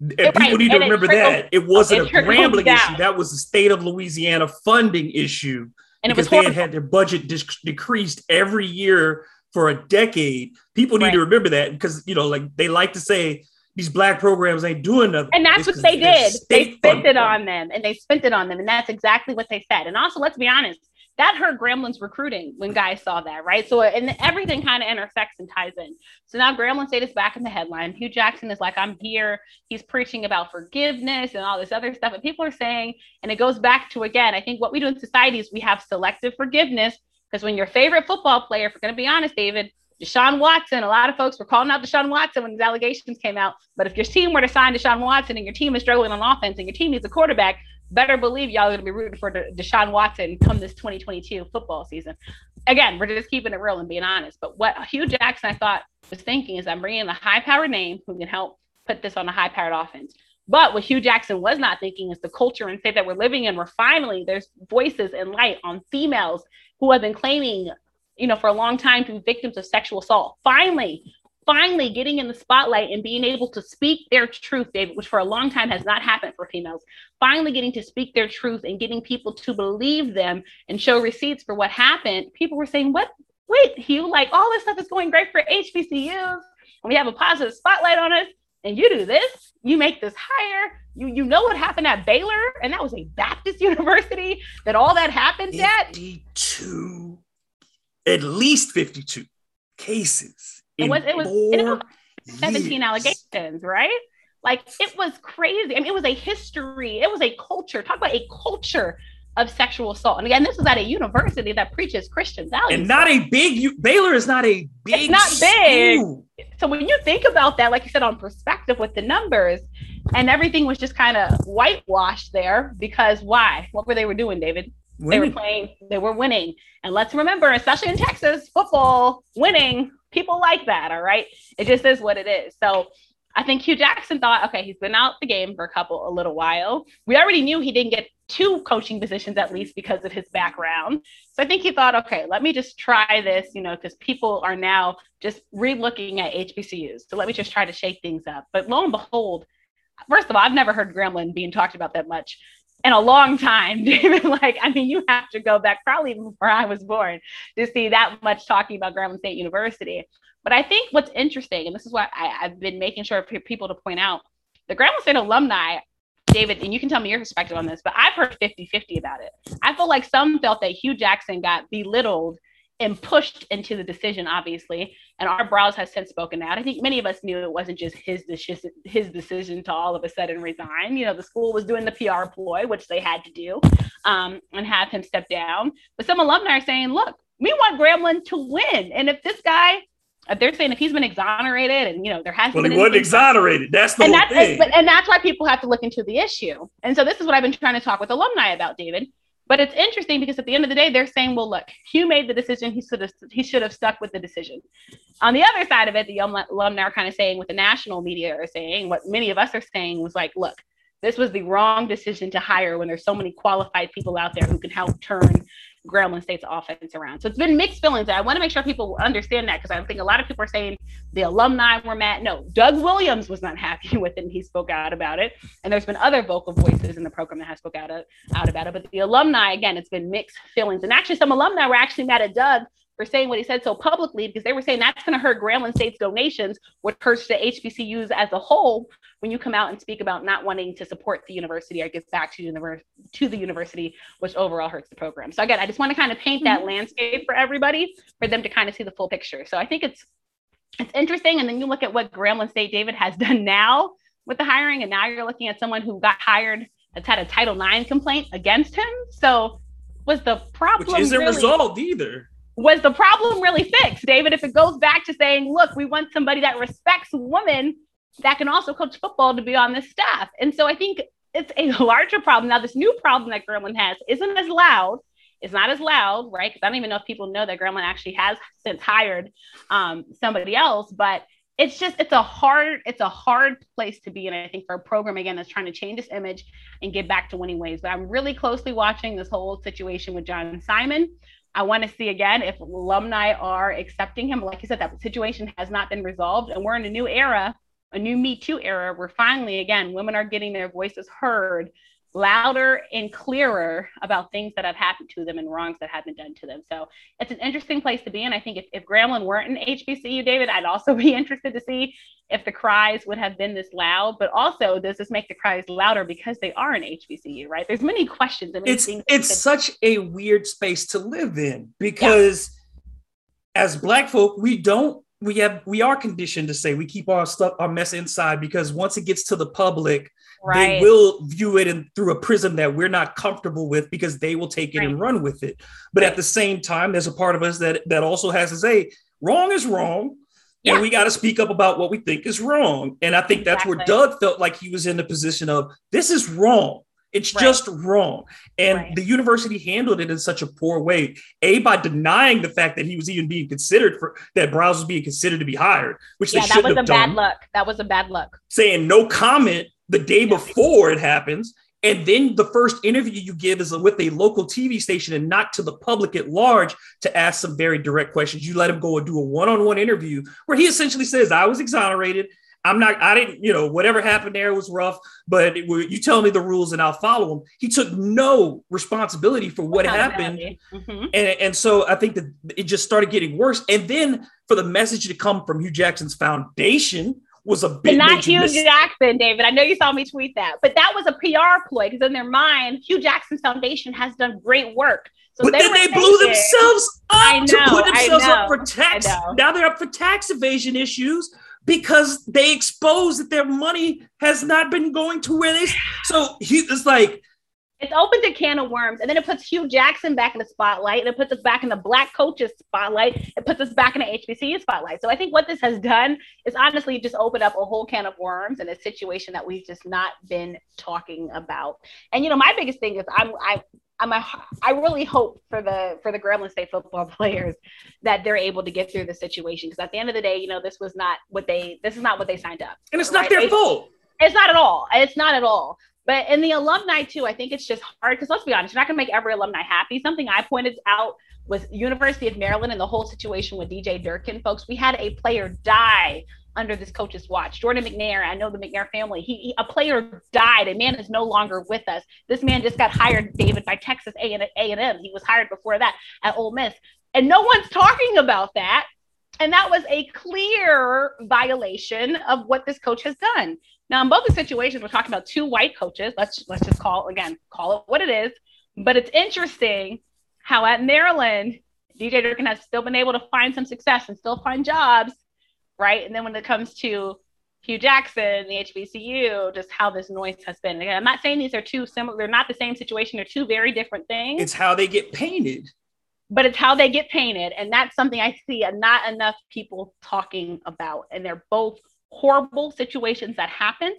and people need to remember that it wasn't it a Grambling issue. That was a state of Louisiana funding issue and because they had had their budget decreased every year for a decade. People need right. to remember that because you know, like they like to say these black programs ain't doing nothing. And that's what they did. They spent it on them, and they spent it on them, and that's exactly what they said. And also, let's be honest, that hurt Grambling's recruiting when guys saw that, right? So and everything kind of intersects and ties in. So now Grambling State is back in the headline. Hue Jackson is like, I'm here. He's preaching about forgiveness and all this other stuff. And people are saying, and it goes back to again, I think what we do in society is we have selective forgiveness because when your favorite football player, if we're going to be honest, David, Deshaun Watson, a lot of folks were calling out Deshaun Watson when his allegations came out. But if your team were to sign Deshaun Watson and your team is struggling on offense and your team needs a quarterback, better believe y'all are going to be rooting for Deshaun Watson come this 2022 football season. Again, we're just keeping it real and being honest. But what Hue Jackson, I thought, was thinking is I'm bringing a high powered name who can help put this on a high powered offense. But what Hue Jackson was not thinking is the culture and state that we're living in. We're finally, there's voices and light on females who have been claiming, you know, for a long time to be victims of sexual assault. Finally, finally getting in the spotlight and being able to speak their truth, David, which for a long time has not happened for females. Finally getting to speak their truth and getting people to believe them and show receipts for what happened. People were saying, What? Wait, Hue, like all this stuff is going great for HBCUs. And we have a positive spotlight on us. And you do this, you make this higher. You you know what happened at Baylor, and that was a Baptist *laughs* university that all that happened 52, at. At least 52 cases it was it was, it was 17 years. allegations, right? Like it was crazy. I mean, it was a history, it was a culture. Talk about a culture of sexual assault. And again, this is at a university that preaches Christian values. And not a big Baylor is not a big. It's not big. So when you think about that, like you said, on perspective with the numbers, and everything was just kind of whitewashed there because why? What were they were doing, David? Winning. They were playing. They were winning. And let's remember, especially in Texas, football winning. People like that. All right. It just is what it is. So I think Hue Jackson thought, okay, he's been out the game for a couple, a little while. We already knew he didn't get two coaching positions at least because of his background. So I think he thought, okay, let me just try this, you know, because people are now just re-looking at HBCUs. So let me just try to shake things up. But lo and behold, first of all, I've never heard Grambling being talked about that much in a long time, *laughs* David. like, I mean, you have to go back probably before I was born to see that much talking about Grambling State University. But I think what's interesting, and this is what I, have been making sure for people to point out, the Grambling State alumni, David, and you can tell me your perspective on this, but I've heard 50 50 about it. I feel like some felt that Hue Jackson got belittled and pushed into the decision, obviously. And Art Briles has since spoken out. I think many of us knew it wasn't just his his decision to all of a sudden resign. You know, the school was doing the PR ploy, which they had to do, um, and have him step down. But some alumni are saying, look, we want Grambling to win. And if this guy they're saying if he's been exonerated and you know there has well he wasn't exonerated that's the and that's, thing. And that's why people have to look into the issue and so this is what i've been trying to talk with alumni about david but it's interesting because at the end of the day they're saying well look hue made the decision he should have he should have stuck with the decision? On the other side of it the alumni are kind of saying what the national media are saying what many of us are saying was like look this was the wrong decision to hire when there's so many qualified people out there who can help turn Grambling State's offense around. So it's been mixed feelings. I want to make sure people understand that because I think a lot of people are saying the alumni were mad. No, Doug Williams was not *laughs* happy with it and he spoke out about it. And there's been other vocal voices in the program that have spoke out, out about it. But the alumni, again, it's been mixed feelings. And actually, some alumni were actually mad at Doug for saying what he said so publicly because they were saying that's going to hurt Grambling State's donations, which hurts the HBCUs as a whole when you come out and speak about not wanting to support the university or give back to, univer- to the university, which overall hurts the program. So again, I just want to kind of paint that mm-hmm. landscape for everybody for them to kind of see the full picture. So I think it's it's interesting. And then you look at what Grambling State David has *laughs* done now with the hiring, and now you're looking at someone who got hired that's had a Title IX complaint against him. So was the problem which isn't really- resolved either was the problem really fixed, David? If it goes back to saying, look, we want somebody that respects women that can also coach football to be on this staff. And so I think it's a *laughs* larger problem. Now, this new problem that Grambling has isn't as loud. It's not as loud, right? Because I don't even know if people know that Grambling actually has since hired um, somebody else, but it's just it's a hard it's a hard place to be and i think for a program again that's trying to change this image and get back to winning ways but i'm really closely watching this whole situation with john simon I want to see again if alumni are accepting him. Like you said, that situation has not been resolved, and we're in a new era, a new Me Too era, where finally, again, women are getting their voices heard louder and clearer about things that have happened to them and wrongs that have been done to them. So it's an interesting place to be. And I think if, if Grambling weren't an HBCU, David, I'd also be *laughs* interested to see if the cries would have been this loud. But also, does this make the cries louder because they are an HBCU, right? There's many questions. And it's it's such a weird space to live in because yeah. as Black folk, we don't we have we are conditioned to say we keep our stuff our mess inside because once it gets to the public right. they will view it in, through a prism that we're not comfortable with because they will take it right. and run with it but right. at the same time there's a part of us that that also has to say wrong is wrong yeah. and we got to speak up about what we think is wrong and i think that's exactly. where doug felt like he was in the position of this is wrong it's right. just wrong. And right. the university handled it in such a poor way. A by denying the fact that he was even being considered for that Briles was being considered to be hired, which yeah, they shouldn't that was have a done. bad luck. That was a bad luck. Saying no comment the day before it happens. And then the first interview you give is with a local TV station and not to the public at large to ask some very direct questions. You let him go and do a one on one interview where he essentially says, I was exonerated. I'm not, I didn't, you know, whatever happened there was rough, but it, you tell me the rules and I'll follow them. He took no responsibility for what happened. Mm-hmm. And, and so I think that it just started getting worse. And then for the message to come from Hue Jackson's foundation was a big not Hue mis- Jackson, David. I know you saw me tweet that, but that was a PR ploy because in their mind, Hue Jackson's foundation has done great work. So but they then they blew themselves up know, to put themselves up for tax. Now they're up for tax evasion issues because they expose that their money has not been going to where they. So he it's like it's opened a can of worms and then it puts Hue Jackson back in the spotlight and it puts us back in the black coaches spotlight. It puts us back in the HBCU spotlight. So I think what this has done is honestly just open up a whole can of worms in a situation that we've just not been talking about. And you know, my biggest thing is I'm I I'm a, I really hope for the for the Grambling State football *laughs* players that they're able to get through the situation because at the end of the day, you know, this was not what they this is not what they signed up. And it's right? not their fault. It's not at all. It's not at all. But in the alumni too, I think it's just hard because let's be honest, you're not going to make every alumni happy. Something I pointed out was University of Maryland and the whole situation with DJ Durkin, folks. We had a player die under this coach's watch. Jordan McNair, I know the McNair family. He, he, a player died. A man is no longer with us. This man just got hired, David, by Texas A and M. He was hired before that at Ole Miss, and no one's talking about that. And that was a clear violation of what this coach has done. Now, in both the situations, we're talking about two white coaches. Let's let's just call again, call it what it is. But it's interesting how at Maryland, DJ Durkin has still been able to find some success and still find jobs, right? And then when it comes to Hue Jackson, the HBCU, just how this noise has been. Again, I'm not saying these are two similar, they're not the same situation, they're two very different things. It's how they get painted. But it's how they get painted. And that's something I see not enough people talking about. And they're both horrible situations that happened.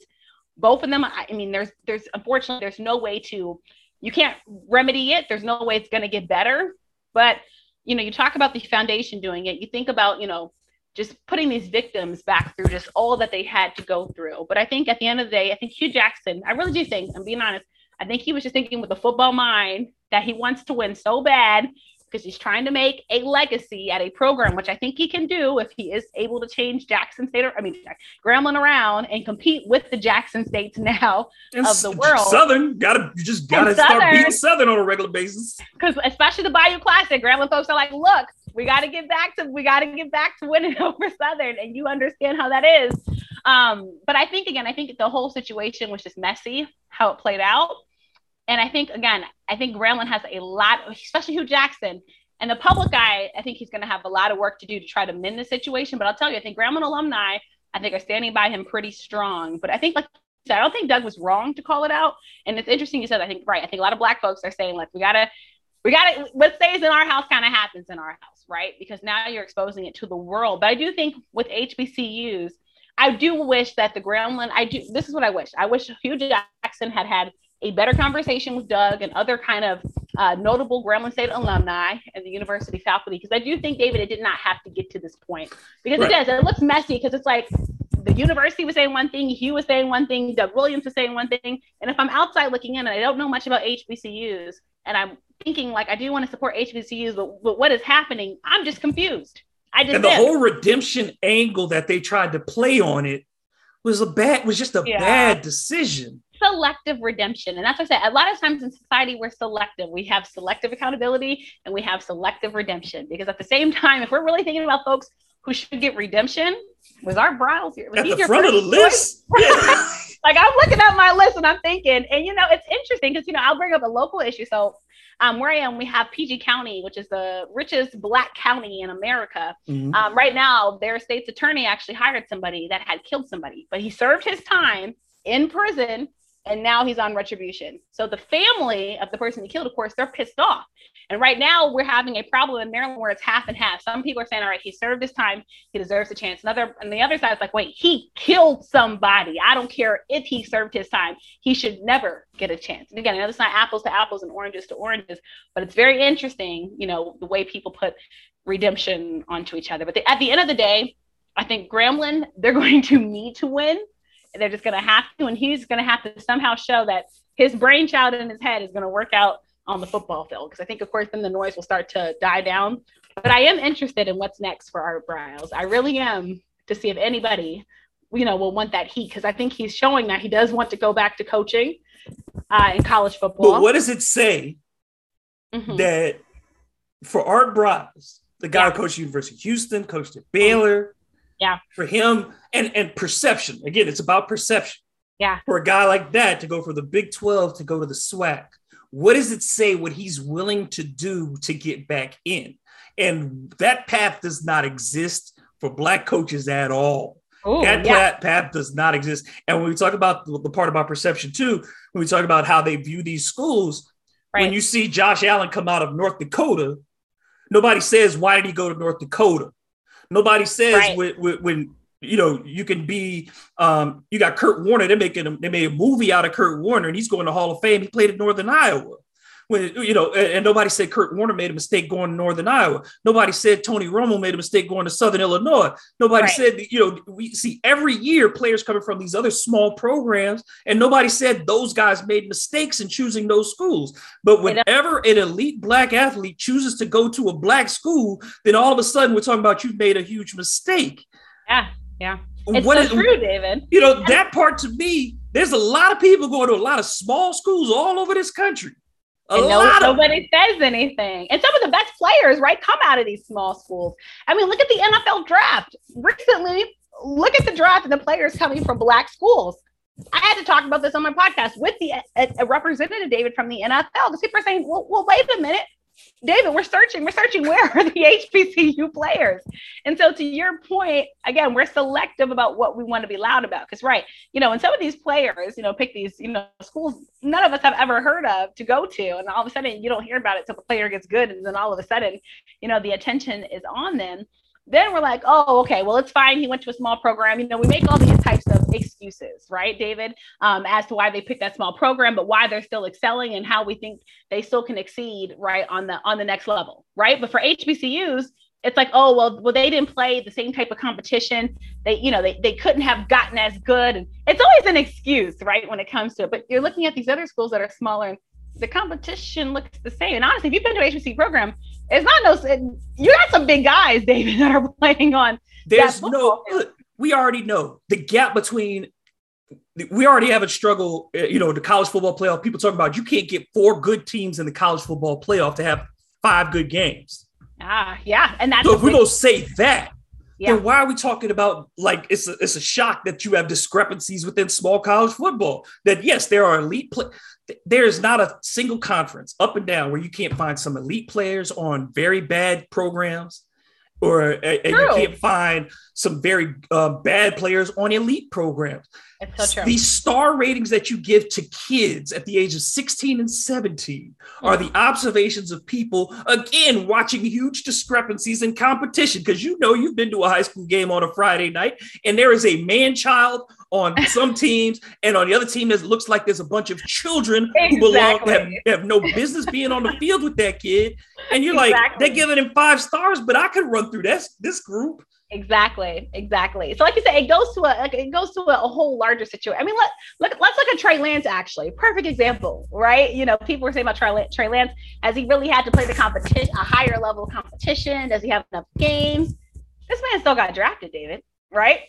Both of them, I mean, there's there's unfortunately there's no way to you can't remedy it. There's no way it's going to get better. But you know, you talk about the foundation doing it. You think about you know just putting these victims back through just all that they had to go through. But I think at the end of the day, I think Hue Jackson, I really do think, I'm being honest, I think he was just thinking with a football mind that he wants to win so bad because he's trying to make a legacy at a program, which I think he can do if he is able to change Jackson State, or I mean, Grambling around and compete with the Jackson States now and of the world. Southern, gotta you just gotta and start Southern, beating Southern on a regular basis. Because especially the Bayou Classic, Grambling folks are like, look, we got to get back to we got to get back to winning *laughs* over Southern, and you understand how that is. Um, but I think again, I think the whole situation was just messy how it played out. And I think again, I think Grambling has a lot, especially Hue Jackson and the public eye. I think he's going to have a lot of work to do to try to mend the situation. But I'll tell you, I think Grambling alumni, I think are standing by him pretty strong. But I think like I don't think Doug was wrong to call it out. And it's interesting you said I think right. I think a lot of black folks are saying like we gotta we gotta what stays in our house kind of happens in our house, right? Because now you're exposing it to the world. But I do think with HBCUs, I do wish that the Grambling, I do this is what I wish. I wish Hue Jackson had had a better conversation with Doug and other kind of uh, notable Grambling State alumni and the university faculty because I do think David it did not have to get to this point because right. it does it looks messy because it's like the university was saying one thing, Hue was saying one thing, Doug Williams was saying one thing, and if I'm outside looking in and I don't know much about HBCUs and I'm thinking like I do want to support HBCUs, but, but what is happening? I'm just confused. I just and the whole redemption angle that they tried to play on it was a bad was just a yeah. bad decision selective redemption. And that's what I said. A lot of times in society, we're selective. We have selective accountability and we have selective redemption. Because at the same time, if we're really thinking about folks who should get redemption, was Art Briles here? Was at the front of the list? Yeah. *laughs* like I'm looking at my list and I'm thinking, and you know, it's interesting because you know, I'll bring up a local issue. So um, where I am, we have PG County, which is the richest Black county in America. Mm-hmm. Um, right now, their state's attorney actually hired somebody that had killed somebody, but he served his time in prison and now he's on retribution. So the family of the person he killed, of course, they're pissed off. And right now we're having a problem in Maryland where it's half and half. Some people are saying, all right, he served his time, he deserves a chance. Another and the other side is like, wait, he killed somebody. I don't care if he served his time, he should never get a chance. And again, I know it's not apples to apples and oranges to oranges, but it's very interesting, you know, the way people put redemption onto each other. But at the end of the day, I think Grambling, *laughs* they're going to need to win And they're just going to have to, and he's going to have to somehow show that his brainchild in his head is going to work out on the football field. Because I think, of course, then the noise will start to die down. But I am interested in what's next for Art Briles. I really am to see if anybody, you know, will want that heat because I think he's showing that he does want to go back to coaching uh, in college football. But what does it say mm-hmm. that for Art Briles, the guy yeah. who coached University of Houston, coached at Baylor, yeah. For him and and perception. Again, it's about perception. Yeah. For a guy like that to go from the Big 12 to go to the SWAC, what does it say what he's willing to do to get back in? And that path does not exist for black coaches at all. Ooh, that yeah. path does not exist. And when we talk about the part about perception too, when we talk about how they view these schools, right. when you see Josh Allen come out of North Dakota, nobody says why did he go to North Dakota. Nobody says right. when, when, when, you know you can be um, you got Kurt Warner. They're making a, they made a movie out of Kurt Warner, and he's going to Hall of Fame. He played at Northern Iowa when you know, and, nobody said Kurt Warner made a mistake going to Northern Iowa. Nobody said Tony Romo made a mistake going to Southern Illinois. Nobody right. said, you know, we see every year players coming from these other small programs, and nobody said those guys made mistakes in choosing those schools. But whenever an elite black athlete chooses to go to a black school, then all of a sudden we're talking about you've made a huge mistake. Yeah, yeah. It's what so is, true, David. You know, that part to me, there's a lot of people going to a lot of small schools all over this country a and no, nobody says anything. And some of the best players, right, come out of these small schools. I mean, look at the NFL draft. Recently, look at the draft and the players coming from black schools. I had to talk about this on my podcast with the a, a representative David from the NFL because people are saying, well, well, wait a minute. David, we're searching, we're searching where are the *laughs* HBCU players? And so to your point, again, we're selective about what we want to be loud about. Because right, you know, and some of these players, you know, pick these, you know, schools none of us have ever heard of to go to. And all of a sudden you don't hear about it until the player gets good. And then all of a sudden, you know, the attention is on them then we're like, oh, okay, well, it's fine. He went to a small program. You know, we make all these types of excuses, right, David, um, as to why they picked that small program, but why they're still excelling and how we think they still can exceed, right, on the on the next level, right? But for HBCUs, it's like, oh, well, well, they didn't play the same type of competition. They, you know, they, they couldn't have gotten as good. And it's always an excuse, right, when it comes to it. But you're looking at these other schools that are smaller and the competition looks the same. And honestly, if you've been to an HBC program, it's not no. You got some big guys, David, *laughs* that are playing on. There's no. We already know the gap between. We already have a struggle. Uh, you know, the college football playoff. People talk about you can't get four good teams in the college football playoff to have five good games. Ah, yeah, and that's so if we don't say that, yeah. then why are we talking about like it's a, it's a shock that you have discrepancies within small college football? That yes, there are elite play there's not a single conference up and down where you can't find some elite players on very bad programs or and you can't find some very uh, bad players on elite programs. So These star ratings that you give to kids at the age of 16 and 17 mm. are the observations of people, again, watching huge discrepancies in competition. Because you know, you've been to a high school game on a Friday night, and there is a man child on some *laughs* teams, and on the other team, it looks like there's a bunch of children exactly. who belong have, have no business being on the field with that kid. And you're exactly. like, they're giving him five stars, but I could run through this this group. Exactly, exactly. So, like you said, it goes to a like, it goes to a, a, whole larger situation. I mean, let look let's look at Trey Lance. Actually, perfect example, right? You know, people were saying about Trey, Trey Lance has he really had to play the competition, a higher level of competition? Does he have enough games? This man still got drafted, David. Right?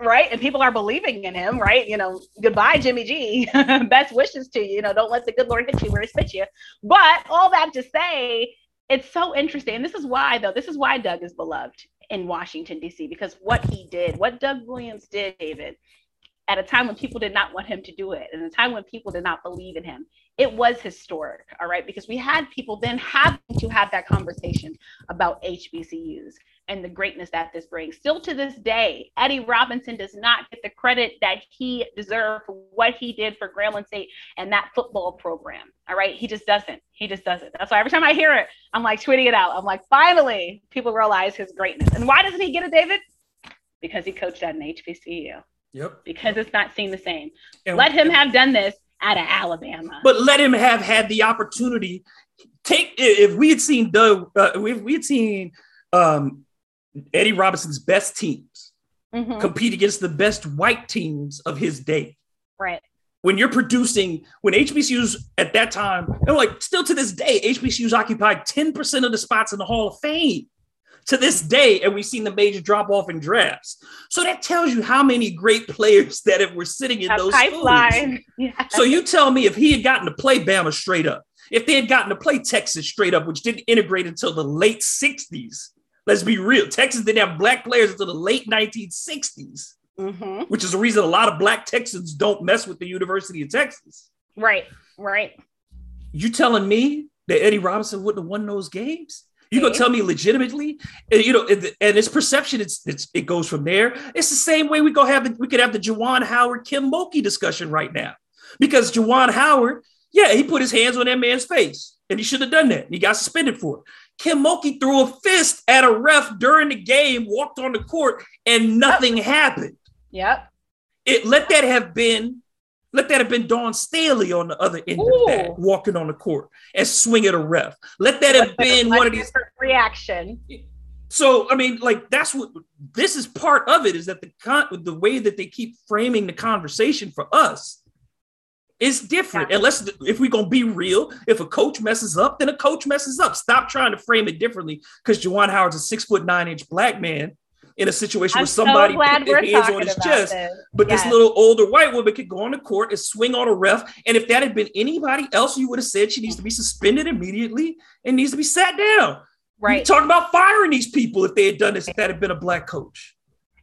Right? And people are believing in him, right? You know, goodbye, Jimmy G. *laughs* Best wishes to you. You know, don't let the good Lord hit you where he spit you. But all that to say, it's so interesting. And this is why, though, this is why Doug is beloved in Washington, D.C., because what he did, what Doug Williams did, David, at a time when people did not want him to do it, and a time when people did not believe in him, it was historic, all right, because we had people then having to have that conversation about HBCUs and the greatness that this brings. Still to this day, Eddie Robinson does not get the credit that he deserved for what he did for Grambling State and that football program. All right. He just doesn't. He just doesn't. That's why every time I hear it, I'm like tweeting it out. I'm like, finally, people realize his greatness. And why doesn't he get it, David? Because he coached at an HBCU. Yep. Because it's not seen the same. And, let him have done this out of Alabama. But let him have had the opportunity. Take if we had seen Doug, uh, if we had seen um, Eddie Robinson's best teams mm-hmm. compete against the best white teams of his day. Right. When you're producing, when HBCUs at that time, and like still to this day, HBCUs occupied 10% of the spots in the Hall of Fame to this day, and we've seen the major drop off in drafts. So that tells you how many great *laughs* players that if were sitting in those pipeline. *laughs* Yeah. So you tell me if he had gotten to play Bama straight up, if they had gotten to play Texas straight up, which didn't integrate until the late 60s, Let's be real. Texas didn't have black players until the late 1960s, mm-hmm. which is the reason a lot of black Texans don't mess with the University of Texas. Right, right. You telling me that Eddie Robinson wouldn't have won those games? You gonna tell me legitimately? And, you know, and, and its perception, it's, it's it goes from there. It's the same way we go have the, we could have the Juwan Howard Kim Mulkey discussion right now, because Juwan Howard, yeah, he put his hands on that man's face, and he should have done that. And he got suspended for it. Kim Mulkey threw a fist at a ref during the game, walked on the court, and nothing yep. happened. Yep. It let that have been let that have been Dawn Staley on the other end Ooh. of that, walking on the court and swing at a ref. Let that have been one of these reaction. So I mean, like that's what this is part of it is that the con- the way that they keep framing the conversation for us is different. Yeah. Unless if we're gonna be real, if a coach messes up, then a coach messes up. Stop trying to frame it differently because Juwan Howard's a six foot nine inch black man in a situation I'm where somebody so put their hands on his chest, this. but yes. this little older white woman could go on the court and swing on a ref. And if that had been anybody else, you would have said she needs to be suspended immediately and needs to be sat down. Right. Talking about firing these people if they had done this, if that had been a black coach.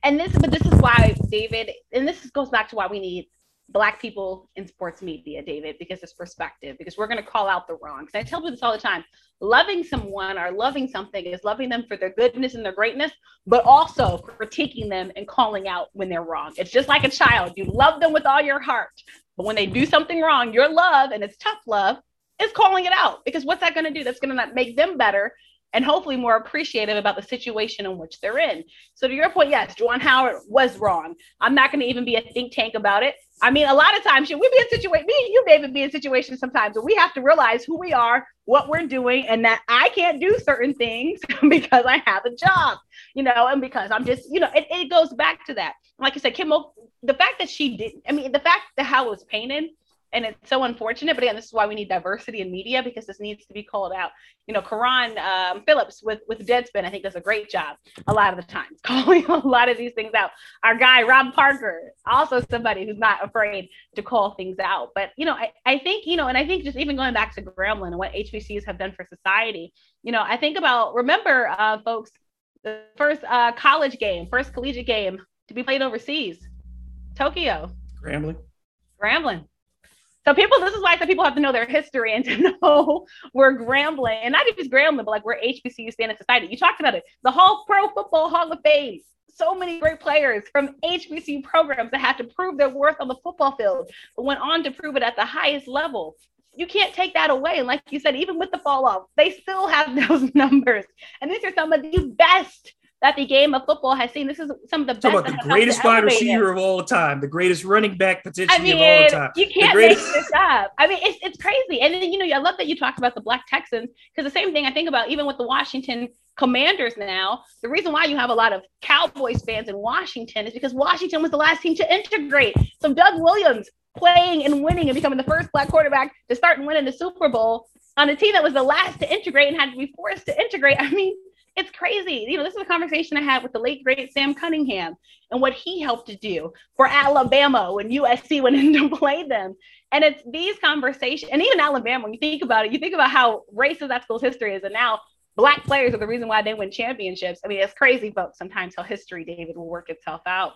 And this, but this is why, David, and this goes back to why we need black people in sports media, David, because it's perspective, because we're going to call out the wrongs. I tell people this all the time. Loving someone or loving something is loving them for their goodness and their greatness, but also critiquing them and calling out when they're wrong. It's just like a child. You love them with all your heart, but when they do something wrong, your love, and it's tough love, is calling it out. Because what's that going to do? That's going to make them better and hopefully more appreciative about the situation in which they're in. So to your point, yes, Juwan Howard was wrong. I'm not going to even be a think tank about it. I mean, a lot of times, should we be in situation? Me and you, David, be in situations sometimes where we have to realize who we are, what we're doing, and that I can't do certain things *laughs* because I have a job, you know, and because I'm just, you know, it, it goes back to that. Like I said, Kim, the fact that she did, I mean, the fact that how it was painted and it's so unfortunate. But again, this is why we need diversity in media because this needs to be called out. You know, Carron um, Phillips with with Deadspin, I think does a great job a lot of the times *laughs* calling a lot of these things out. Our guy Rob Parker, also somebody who's not afraid to call things out. But you know, I, I think you know, and I think just even going back to Grambling and what HBCUs have done for society. You know, I think about remember, uh, folks, the first uh, college game, first collegiate game to be played overseas, Tokyo. Grambling. Grambling. So people, this is why I said people have to know their history and to *laughs* know we're Grambling, and not even Grambling, but like we're HBCU stand in society. You talked about it. The whole Pro Football Hall of Fame. So many great players from HBCU programs that had to prove their worth on the football field, but went on to prove it at the highest level. You can't take that away. And like you said, even with the fall off, they still have *laughs* those numbers. And these are some of the best that the game of football has seen. This is some of the best. about the greatest wide receiver of all time, the greatest running back potentially I mean, of all time. You can't make this up. I mean, it's, it's crazy. And then, you know, I love that you talked about the Black Texans because the same thing I think about even with the Washington Commanders now. The reason why you have a lot of Cowboys fans in Washington is because Washington was the last team to integrate. So Doug Williams playing and winning and becoming the first black quarterback to start and win in the Super Bowl on a team that was the last to integrate and had to be forced to integrate. I mean, it's crazy. You know, this is a conversation I had with the late great Sam Cunningham and what he helped to do for Alabama when USC *laughs* went in to play them. And it's these conversations, and even Alabama, when you think about it, you think about how racist that school's history is, and now black players are the reason why they win championships. I mean, it's crazy, folks, sometimes how history, David, will work itself out.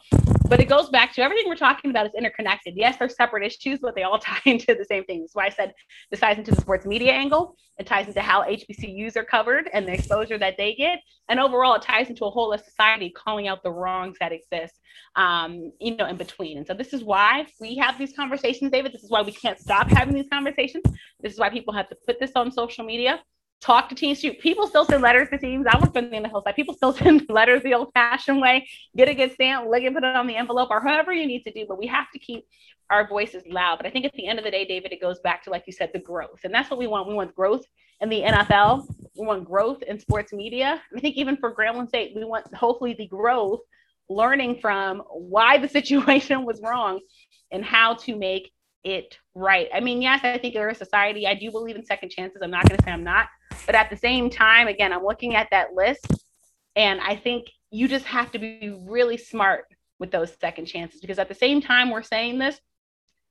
But it goes back to everything we're talking about is interconnected. Yes, they're separate issues, but they all *laughs* tie into the same thing. That's why I said this ties into the sports media angle. It ties into how HBCUs are covered and the exposure that they get. And overall, it ties into a whole of society calling out the wrongs that exist, um, you know, in between. And so this is why we have these conversations, David. This is why we can't stop having these conversations. This is why people have to put this on social media talk to teams. Shoot, people still send letters to teams. I work for the NFL side. People still *laughs* send letters the old-fashioned way. Get a good stamp, lick and put it on the envelope, or however you need to do. But we have to keep our voices loud. But I think at the end of the day, David, it goes back to like you said, the growth, and that's what we want. We want growth in the NFL. We want growth in sports media. I think even for Grambling State, we want hopefully the growth, learning from why the *laughs* situation was wrong, and how to make it right. I mean, yes, I think we're a society. I do believe in second chances. I'm not going to say I'm not. But at the same time, again, I'm looking at that list and I think you just have to be really smart with those second chances because at the same time we're saying this,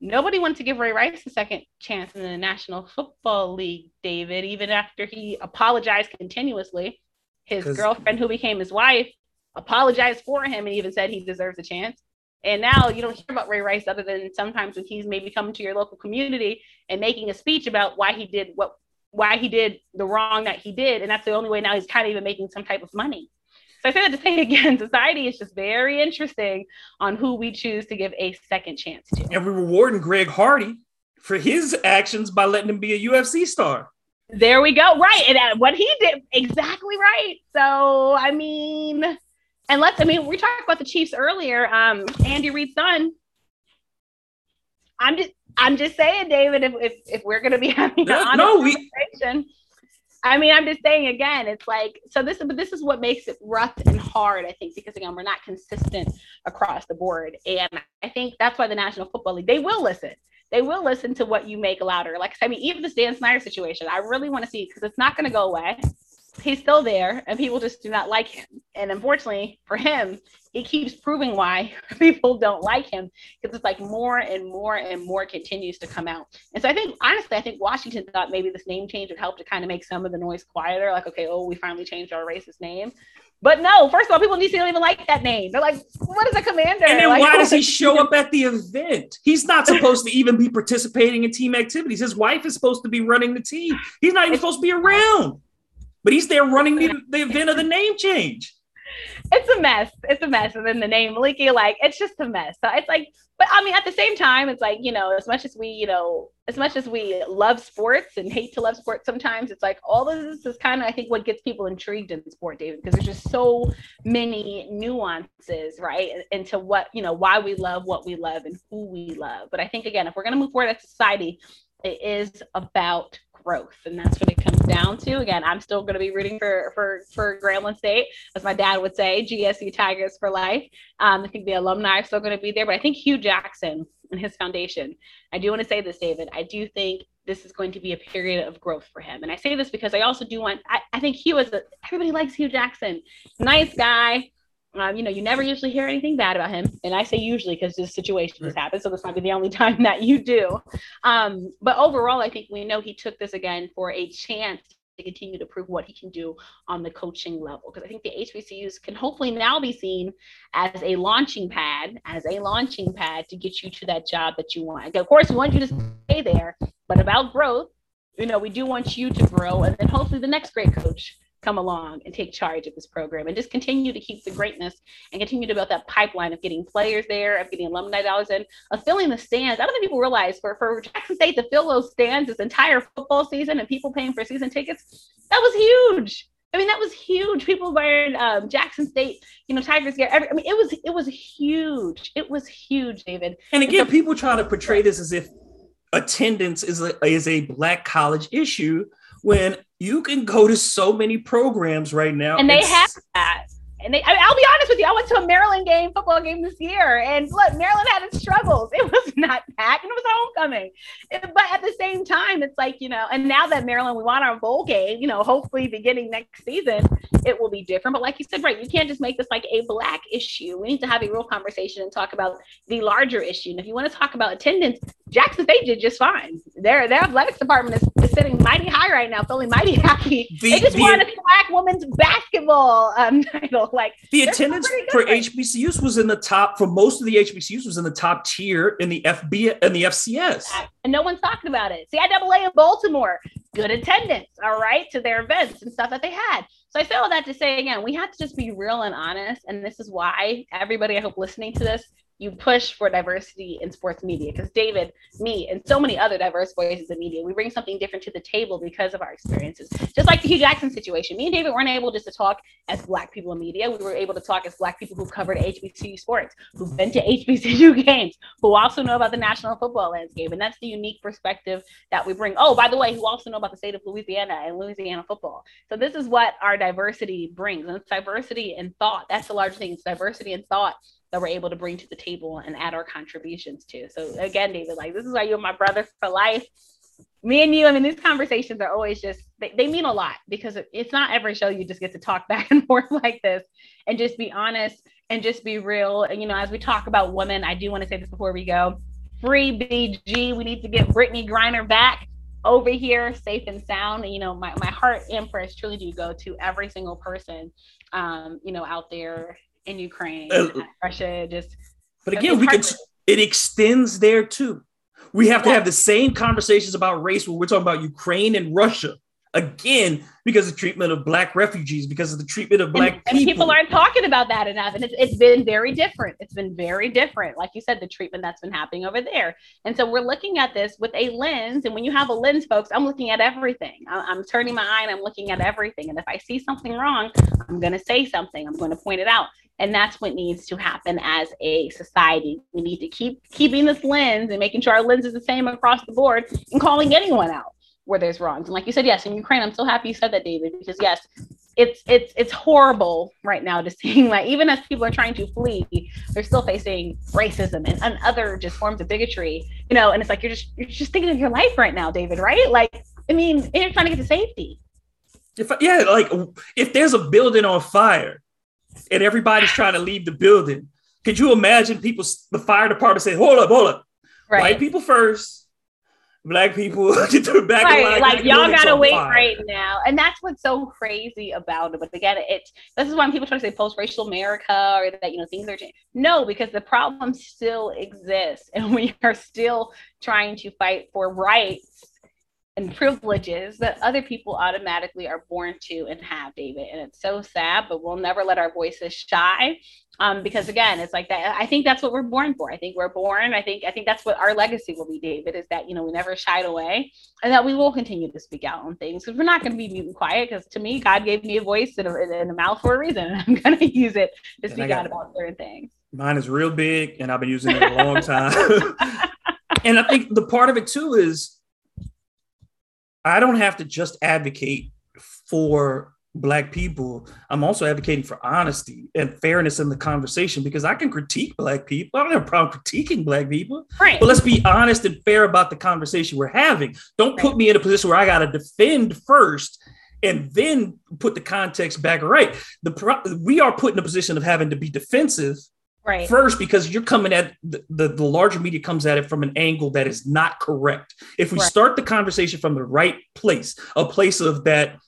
nobody wanted to give Ray Rice a second chance in the National Football League, David, even after he apologized continuously. His girlfriend, who became his wife, apologized for him and even said he deserves a chance. And now you don't hear about Ray Rice other than sometimes when he's maybe coming to your local community and making a speech about why he did what why he did the wrong that he did. And that's the only way now he's kind of even making some type of money. So I say that to say *laughs* again, society is just very interesting on who we choose to give a second chance to. And we're rewarding Greg Hardy for his actions by letting him be a UFC star. There we go. Right. And uh, what he did, exactly right. So, I mean, and let's, I mean, we talked about the Chiefs earlier. Um, Andy Reid's son. I'm just, I'm just saying, David, if, if, if we're going to be *laughs* having an no, conversation, we- I mean, I'm just saying again, it's like so this but this is what makes it rough and hard, I think, because again, we're not consistent across the board. And I think that's why the National Football League, they will listen. They will listen to what you make louder. Like I mean, even this Dan Snyder situation, I really want to see because it's not going to go away he's still there and people just do not like him. And unfortunately for him, he keeps proving why *laughs* people don't like him because it's like more and more and more continues to come out. And so I think, honestly, I think Washington thought maybe this name change would help to kind of make some of the noise quieter. Like, okay, oh, we finally changed our racist name. But no, first of all, people in DC don't even like that name. They're like, what is a commander? And then like, why *laughs* does he show up at the event? He's not supposed to even be participating in team activities. His wife is supposed to be running the team. He's not even supposed to be around but he's there running the, the *laughs* event of the name change. It's a mess. It's a mess. And then the name Maliki, like, it's just a mess. So it's like, but I mean, at the same time, it's like, you know, as much as we, you know, as much as we love sports and hate to love sports sometimes, it's like all of this is kind of, I think, what gets people intrigued in sport, David, because there's just so many nuances, right? Into what, you know, why we love what we love and who we love. But I think, again, if we're going to move forward as society, it is about growth, and that's what it comes down to. Again, I'm still going to be rooting for for for Grambling State, as my dad would say, GSU Tigers for life. Um, I think the alumni are still going to be there, but I think Hue Jackson and his foundation. I do want to say this, David. I do think this is going to be a period of growth for him, and I say this because I also do want. I, I think Hue is a, everybody likes Hugh Jackson, nice guy. Um, you know, you never usually hear anything bad about him. And I say usually because this situation has happened. So this might be the only *laughs* time that you do. Um, but overall, I think we know he took this again for a chance to continue to prove what he can do on the coaching level. Because I think the HBCUs can hopefully now be seen as a launching pad, as a launching pad to get you to that job that you want. Of course, we want you to stay there, but about growth, you know, we do want you to grow. And then hopefully the next great coach come along and take charge of this program and just continue to keep the greatness and continue to build that pipeline of getting players there, of getting alumni dollars in, of filling the stands. I don't think people realize for, for Jackson State to fill those stands this entire football season and people paying for season tickets, that was huge. I mean, that was huge. People wearing um, Jackson State, you know, Tigers gear. Every, I mean, it was it was huge. It was huge, David. And again, people try to portray this as if attendance is a, is a black college issue when you can go to so many programs right now. And they have that. And they, I will be honest with you, I went to a Maryland game, football game this year, and look, Maryland had its struggles. *laughs* It was not packed, and it was homecoming. But at the same time, it's like you know, and now that Maryland, we want our bowl game, you know, hopefully beginning next season, it will be different. But like you said, right, you can't just make this like a black issue. We need to have a real conversation and talk about the larger issue. And if you want to talk about attendance, Jackson State did just fine. Their their athletics department is, is sitting mighty high right now, feeling mighty *laughs* happy. The, they just the, won a black women's basketball um, *laughs* title. Like the attendance for right HBCUs was in the top for most of the HBCUs was in the top tier in the FB and the FCS. And no one's talking about it. CIAA in Baltimore, good attendance, all right, to their events and stuff that they had. So I say all that to say again, we have to just be real and honest. And this is why everybody, I hope, listening to this you push for diversity in sports media because David, me, and so many other diverse voices in media, we bring something different to the table because of our experiences. Just like the Hue Jackson situation, me and David weren't able just to talk as Black people in media. We were able to talk as Black people who covered HBCU sports, who've been to HBCU *laughs* games, who also know about the national football landscape, and that's the unique perspective that we bring. Oh, by the way, who also know about the state of Louisiana and Louisiana football. So this is what our diversity brings, and it's diversity in thought. That's the large thing. It's diversity in thought that we're able to bring to the table and add our contributions to. So again, David, like this is why you're my brother for life. Me and you, I mean, these conversations are always just they, they mean a lot because it's not every show you just get to talk *laughs* back and forth like this and just be honest and just be real. And you know, as we talk about women, I do want to say this before we go. Free BG. We need to get Brittney Griner back over here safe and sound. And, you know, my, my heart and prayers truly do go to every single person, um, you know, out there in Ukraine, uh, Russia, just. But again, we can. It extends there too. We have to have the same conversations about race when we're talking about Ukraine and Russia. again because of treatment of black refugees because of the treatment of black and, people. And people aren't talking about that enough and it's, it's been very different it's been very different like you said the treatment that's been happening over there and so we're looking at this with a lens and when you have a lens folks i'm looking at everything i'm turning my eye and i'm looking at everything and if i see something wrong i'm going to say something i'm going to point it out and that's what needs to happen as a society we need to keep keeping this lens and making sure our lens is the same across the board and calling anyone out where there's wrongs. And like you said, yes, in Ukraine, I'm so happy you said that, David, because yes, it's it's it's horrible right now to *laughs* seeing like even as people are trying to flee, they're still facing racism and, and other just forms of bigotry, you know, and it's like you're just you're just thinking of your life right now, David, right? Like, I mean, you're trying to get to safety. If yeah, like if there's a building on fire and everybody's trying to leave the building, could you imagine people the fire department say, hold up, hold up. Right. White people first, black people *laughs* get their back right, like y'all gotta wait fire. right now and that's what's so crazy about it but again it's this is why people try to say post-racial america or that you know things are changing no because the problem still exists *laughs* and we are still trying to fight for rights and privileges that other people automatically are born to and have, David. And it's so sad, but we'll never let our voices shy. Um, because again, it's like that. I think that's what we're born for. I think we're born. I think I think that's what our legacy will be, David, is that you know we never shied away, and that we will continue to speak out on things because we're not going to be mute and quiet. Because to me, God gave me a voice and a, and a mouth for a reason, *laughs* and I'm going to use it to speak out about certain things. Mine is real big, and I've been using it a long time. *laughs* and I think the part of it too is I don't have to just advocate for black people. I'm also advocating for honesty and fairness in the conversation because i can critique black people. I don't have a problem critiquing black people. Right. But let's be honest and fair about the conversation we're having. Don't right. put me in a position where i got to defend first and then put the context back right. The pro- we are put in a position of having to be defensive right. first because you're coming at the, the, the, larger media comes at it from an angle that is not correct. If we right. start the conversation from the right place, a place of that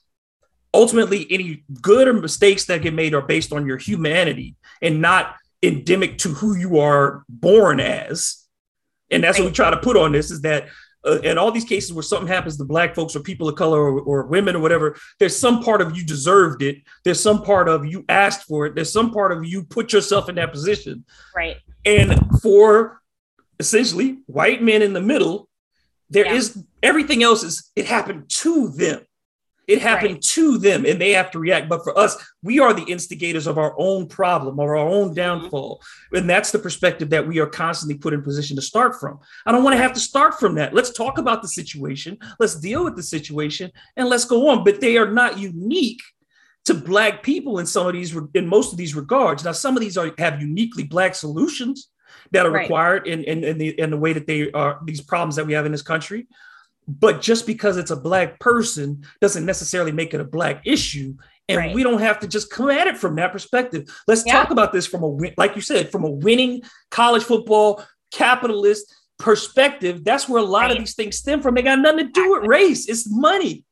ultimately any good or mistakes that get made are based on your humanity and not endemic to who you are born as. And that's right. what we try to put on this is that uh, in all these cases where something happens to black folks or people of color or, or, women or whatever, there's some part of you deserved it. There's some part of you asked for it. There's some part of you put yourself in that position. Right. And for essentially white men in the middle, there yeah. is everything else is it happened to them. It happened right. to them and they have to react. But for us, we are the instigators of our own problem or our own mm-hmm. downfall. Mm-hmm. And that's the perspective that we are constantly put in position to start from. I don't want to have to start from that. Let's talk about the situation. Let's deal with the situation and let's go on. But they are not unique to black people in some of these in most of these regards. Now, some of these are have uniquely black solutions that are right. required in, in, in, the in the way that they are these problems that we have in this country but just because it's a black person doesn't necessarily make it a black issue. And right. we don't have to just come at it from that perspective. Let's yeah. talk about this from a like you said from a winning college football capitalist perspective. That's where a lot right. of these things stem from. They got nothing to do with race. It's money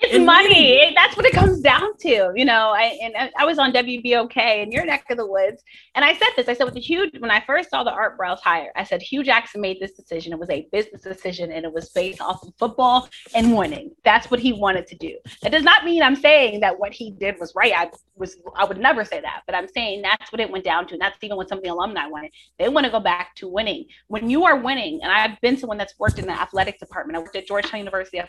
it's money. That's what it comes down to, you know. I and I was on WBOK in your neck of the woods, and I said this. I said with the huge when I first saw the Art Briles hire, I said Hue Jackson made this decision. It was a business decision, and it was based off of football and winning. That's what he wanted to do. That does not mean I'm saying that what he did was right. I was I would never say that, but I'm saying that's what it went down to. And that's even what some of the alumni wanted. They want to go back to winning. When you are winning, and I've been someone that's worked in the athletic department. I worked at Georgetown University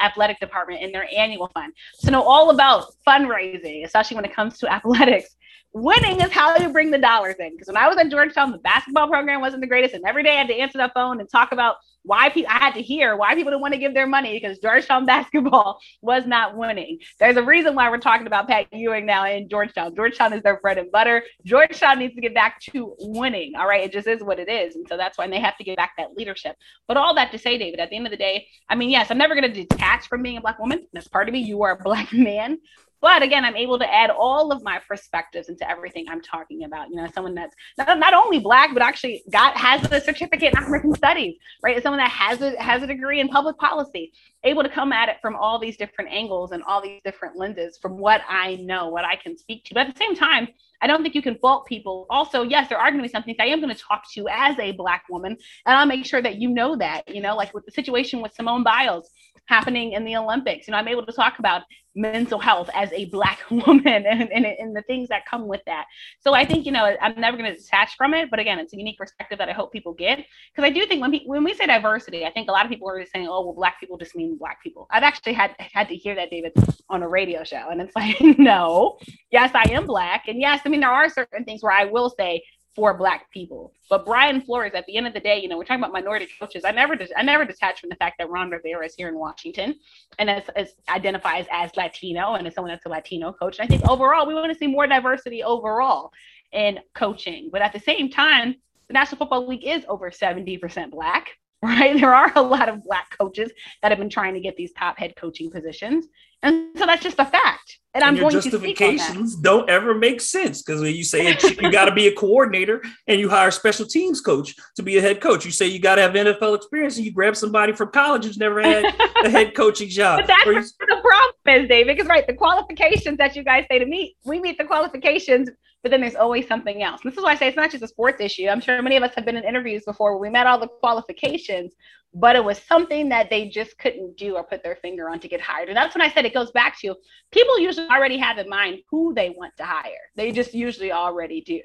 athletic department and in their annual fund. To know all about fundraising, especially when it comes to *laughs* athletics. Winning is how you bring the dollars in. Because when I was at Georgetown, the basketball program wasn't the greatest, and every day I had to answer that phone and talk about why people. I had to hear why people didn't want to give their money because Georgetown *laughs* basketball was not winning. There's a reason why we're talking about Pat Ewing now in Georgetown. Georgetown is their bread and butter. Georgetown needs to get back to winning. All right, it just is what it is, and so that's why they have to get back that leadership. But all that to say, David, at the end of the day, I mean, yes, I'm never going to detach from being a black woman. That's part of me. You are a black *laughs* man, but again, I'm able to add all of my perspectives into everything I'm talking about. You know, someone that's not, not only black, but actually got has a certificate in African studies, right? Someone that has a has a degree in public policy, able to come at it from all these different angles and all these different lenses from what I know, what I can speak to. But at the same time, I don't think you can fault people. Also, yes, there are going to be some things I am going to talk to as a black woman, and I'll make sure that you know that. You know, like with the situation with Simone Biles happening in the Olympics. You know, I'm able to talk about mental health as a black *laughs* woman and, and, and the things that come with that. So I think, you know, I'm never going to detach from it. But again, it's a unique perspective that I hope people get. Because I do think when, we, when we say diversity, I think a lot of people are saying, oh, well, black people just mean black people. I've actually had had to hear that, David, on a radio show. And it's like, *laughs* no, yes, I am black. And yes, I mean, there are certain things where I will say, for black people. But Brian Flores, at the end of the day, you know, we're talking about minority coaches. I never, I never detach from the fact that Ron Rivera is here in Washington, and as, as identifies as Latino and as someone that's a Latino coach. And I think overall, we want to see more diversity overall in coaching. But at the same time, the National Football League is over seventy percent black. *laughs* Right, there are a lot of black coaches that have been trying to get these top head coaching positions, and so that's just a fact. And, and I'm your justifications don't ever make sense because when you say you got to be a coordinator and you hire a special teams coach to be a head coach, you say you got to have NFL experience and you grab somebody from college who's never had *laughs* a head coaching job. But that's you, the problem is, David, because right, the qualifications that you guys say to meet, we meet the qualifications but then there's always something else. This is why I say it's not just a sports issue. I'm sure many of us have been in interviews before where we met all the qualifications, but it was something that they just couldn't do or put their finger on to get hired. And that's when I said it goes back to people usually already have in mind who they want to hire. They just usually already do.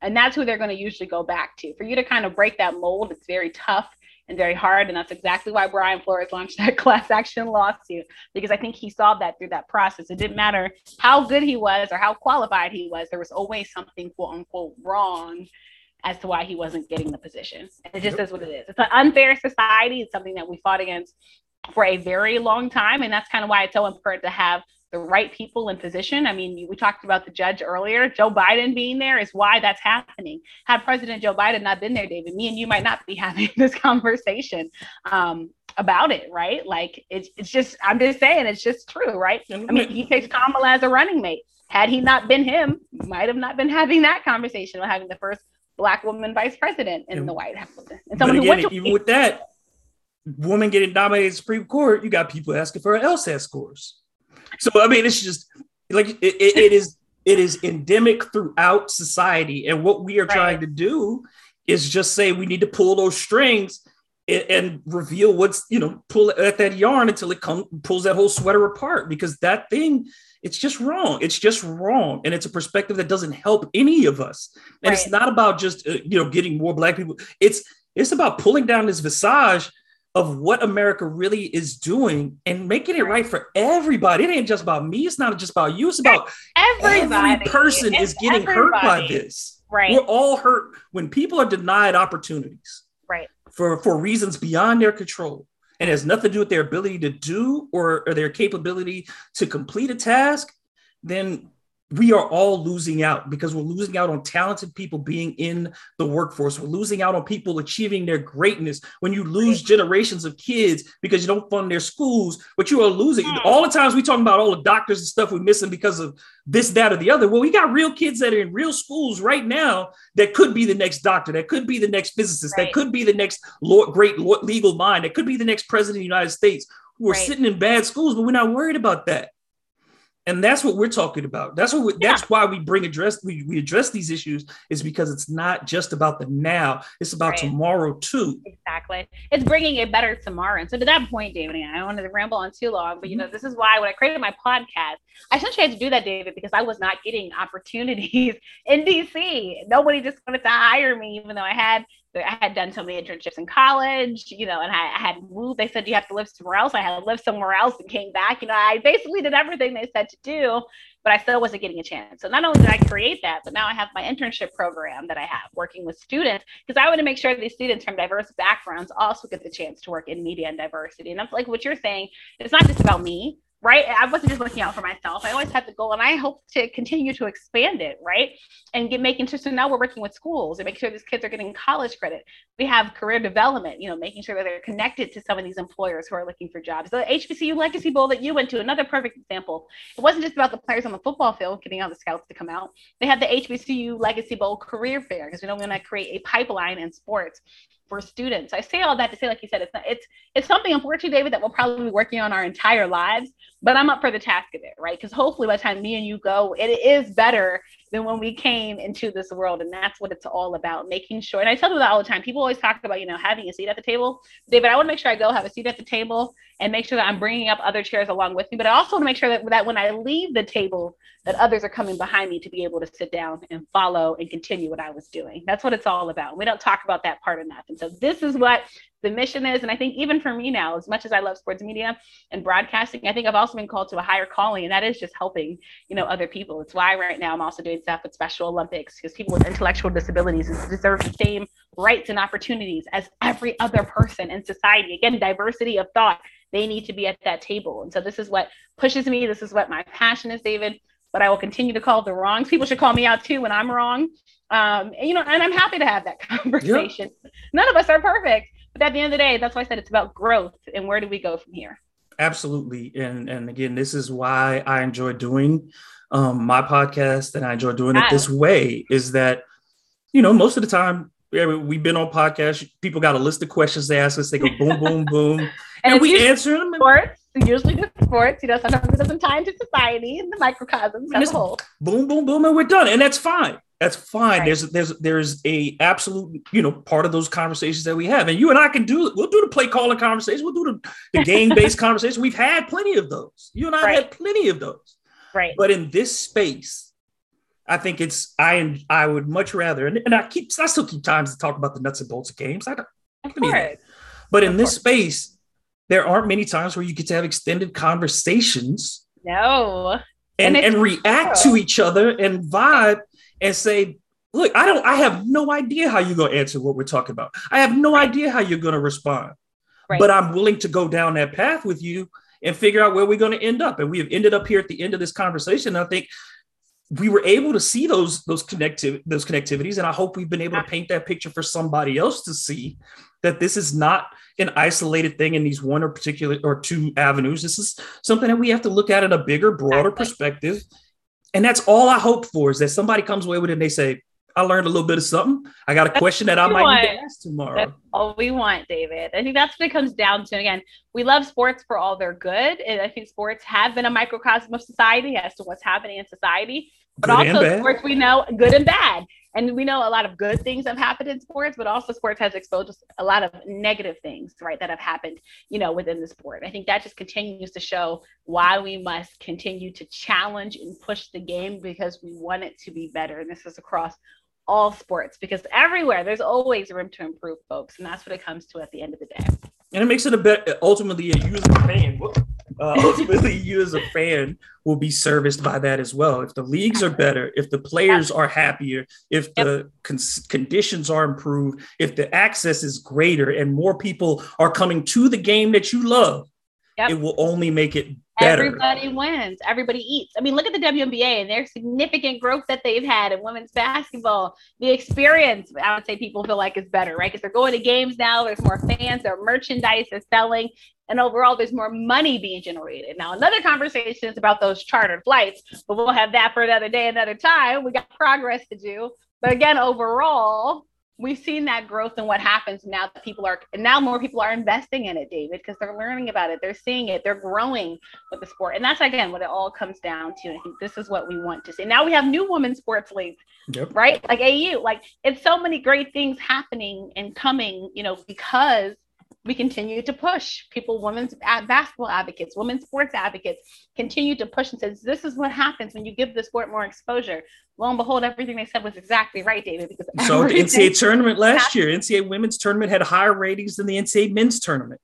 And that's who they're going to usually go back to. For you to kind of break that mold, it's very tough and very hard. And that's exactly why Brian Flores launched that *laughs* class action lawsuit, because I think he saw that through that process. It didn't matter how good he was or how qualified he was, there was always something quote unquote wrong as to why he wasn't getting the position. And it just yep. is what it is. It's an unfair society. It's something that we fought against for a very long time. And that's kind of why it's so important to have the right people in position. I mean, we talked about the judge earlier. Joe Biden being there is why that's happening. Had President Joe Biden not been there, David, me and you might not be *laughs* having this conversation um, about it, right? Like it's it's just I'm just saying it's just true, right? I mean, he takes Kamala as a running mate. Had he not been him, might have not been having that conversation or having the first black woman vice president in and, the White House. And someone again, who went even with that, woman getting nominated Supreme Court, you got people asking for LSAT scores. So I mean, it's just like it, it, it is it is endemic throughout society, and what we are right. trying to do is just say we need to pull those strings and, and reveal what's you know pull at that yarn until it comes pulls that whole sweater apart because that thing it's just wrong. It's just wrong, and it's a perspective that doesn't help any of us. And right. it's not about just uh, you know getting more black people. It's it's about pulling down this visage of what America really is doing and making it right for everybody. It ain't just about me. It's not just about you. It's about everybody. every person it's is getting everybody. hurt by this. Right. We're all hurt when people are denied opportunities. Right. For for reasons beyond their control and has nothing to do with their ability to do or, or their capability to complete a task, then we are all losing out because we're losing out on talented people being in the workforce. We're losing out on people achieving their greatness. When you lose generations of kids because you don't fund their schools, but you are losing all the times we talk about all the doctors and stuff we're missing because of this, that, or the other. Well, we got real kids that are in real schools right now that could be the next doctor, that could be the next physicist, right. that could be the next great legal mind, that could be the next president of the United States who are right. sitting in bad schools, but we're not worried about that and that's what we're talking about. That's what we, yeah. that's why we bring address we, we address these issues is because it's not just about the now. It's about right. tomorrow too. Exactly. It's bringing a better tomorrow. And so to that point david i don't want to ramble on too long but you know mm-hmm. this is why when i created my podcast i essentially had to do that david because i was not getting *laughs* opportunities in dc nobody just wanted to hire me even though i had I had done so many internships in college, you know, and I, I, had moved. They said you have to live somewhere else. I had to live somewhere else and came back. You know, I basically did everything they said to do, but I still wasn't getting a chance. So not only did I create that, but now I have my internship program that I have working with students because I want to make sure these students from diverse backgrounds also get the chance to work in media and diversity. And that's like what you're saying. It's not just about me right? I wasn't just looking out for myself. I always had the goal, and I hope to continue to expand it, right? And get making sure. So now we're working with schools and make sure these kids are getting college credit. We have career development, you know, making sure that they're connected to some of these employers who are looking for jobs. The HBCU Legacy Bowl that you went to, another perfect example. It wasn't just about the players on the football field getting all the scouts to come out. They had the HBCU Legacy Bowl career fair because we don't want to create a pipeline in sports for students. I say all that to say, like you said, it's not, it's it's something unfortunately, David, that we'll probably be working on our entire lives but I'm up for the task of it, right? Because hopefully by the time me and you go, it is better than when we came into this world. And that's what it's all about, making sure. And I tell them that all the time. People always talk about, you know, having a seat at the table. David, I want to make sure I go have a seat at the table and make sure that I'm bringing up other chairs along with me. But I also want to make sure that, that when I leave the table, that others are coming behind me to be able to sit down and follow and continue what I was doing. That's what it's all about. We don't talk about that part enough. And so this is what the mission is. And I think even for me now, as much as I love sports media and broadcasting, I think I've also been called to a higher calling, and that is just helping, you know, other people. It's why right now I'm also doing stuff with Special Olympics because people with intellectual disabilities deserve the same rights and opportunities as every other person in society. Again, diversity of thought. They need to be at that table. And so this is what pushes me. This is what my passion is, David. But I will continue to call the wrongs. People should call me out too when I'm wrong. Um, and, you know, and I'm happy to have that *laughs* conversation. Yep. None of us are perfect, but at the end of the day, that's why I said it's about growth and where do we go from here. Absolutely, and and again, this is why I enjoy doing um, my podcast and I enjoy doing it this way. Is that you know most of the time we've been on podcasts, people got a list of questions they ask us. They go boom, boom, boom, *laughs* and, and we answer them. Sports, usually the sports, you know, sometimes it doesn't tie into society and the microcosms as a whole. Boom, boom, boom, and we're done, and that's fine. That's fine. Right. There's there's there's a absolute you know part of those conversations that we have, and you and I can do it. We'll do the play calling conversation. We'll do the, the *laughs* game based conversation. We've had plenty of those. You and I right. had plenty of those. Right. But in this space, I think it's I and I would much rather and, and I keep I still keep times to talk about the nuts and bolts of games. I don't. Of course. But in this space, there aren't many times where you get to have extended conversations. No. And, and, and react to each other and vibe and say, look, I don't, I have no idea how you're going to answer what we're talking about. I have no idea how you're going to respond. Right. But I'm willing to go down that path with you and figure out where we're going to end up. And we have ended up here at the end of this conversation. I think we were able to see those those connective those connectivities, and I hope we've been able to paint that picture for somebody else to see that this is not an isolated thing in these one or particular or two avenues. This is something that we have to look at in a bigger, broader perspective and that's all I hope for is that somebody comes away with it and they say, I learned a little bit of something. I got a that's question that I might want. need to ask tomorrow. That's all we want, David. I think that's what it comes down to. Again, we love sports for all their good. And I think sports have been a microcosm of society as to what's happening in society. But good also sports we know good and bad and we know a lot of good things have happened in sports, but also sports has exposed a lot of negative things, right, that have happened, you know, within the sport. I think that just continues to show why we must continue to challenge and push the game because we want it to be better. And this is across all sports because everywhere there's always room to improve, folks. And that's what it comes to at the end of the day. And it makes it a bit ultimately you as a user fan uh, *laughs* ultimately you as a fan will be serviced by that as well. If the leagues are better, if the players are happier, if the con- conditions are improved, if the access is greater and more people are coming to the game that you love, yep. it will only make it better. Everybody wins. Everybody eats. I mean, look at the WNBA and their significant growth that they've had in women's basketball. The experience, I would say, people feel like is better, right? Because they're going to games now. There's more fans. Their merchandise is selling, and overall, there's more money being generated. Now, another conversation is about those chartered flights, but we'll have that for another day, another time. We got progress to do. But again, overall, we've seen that growth and what happens now that people are now more people are investing in it david because they're learning about it they're seeing it they're growing with the sport. And that's again what it all comes down to i think this is what we want to see. Now we have new women's sports leagues yep. right? Like au like it's so many great things happening and coming you know because we continue to push people, women's basketball advocates, women's sports advocates continue to push and says, this is what happens when you give the sport more exposure. Lo and behold, everything they said was exactly right, David. Because so the NCAA tournament last year, NCAA women's tournament had higher ratings than the NCAA men's tournament.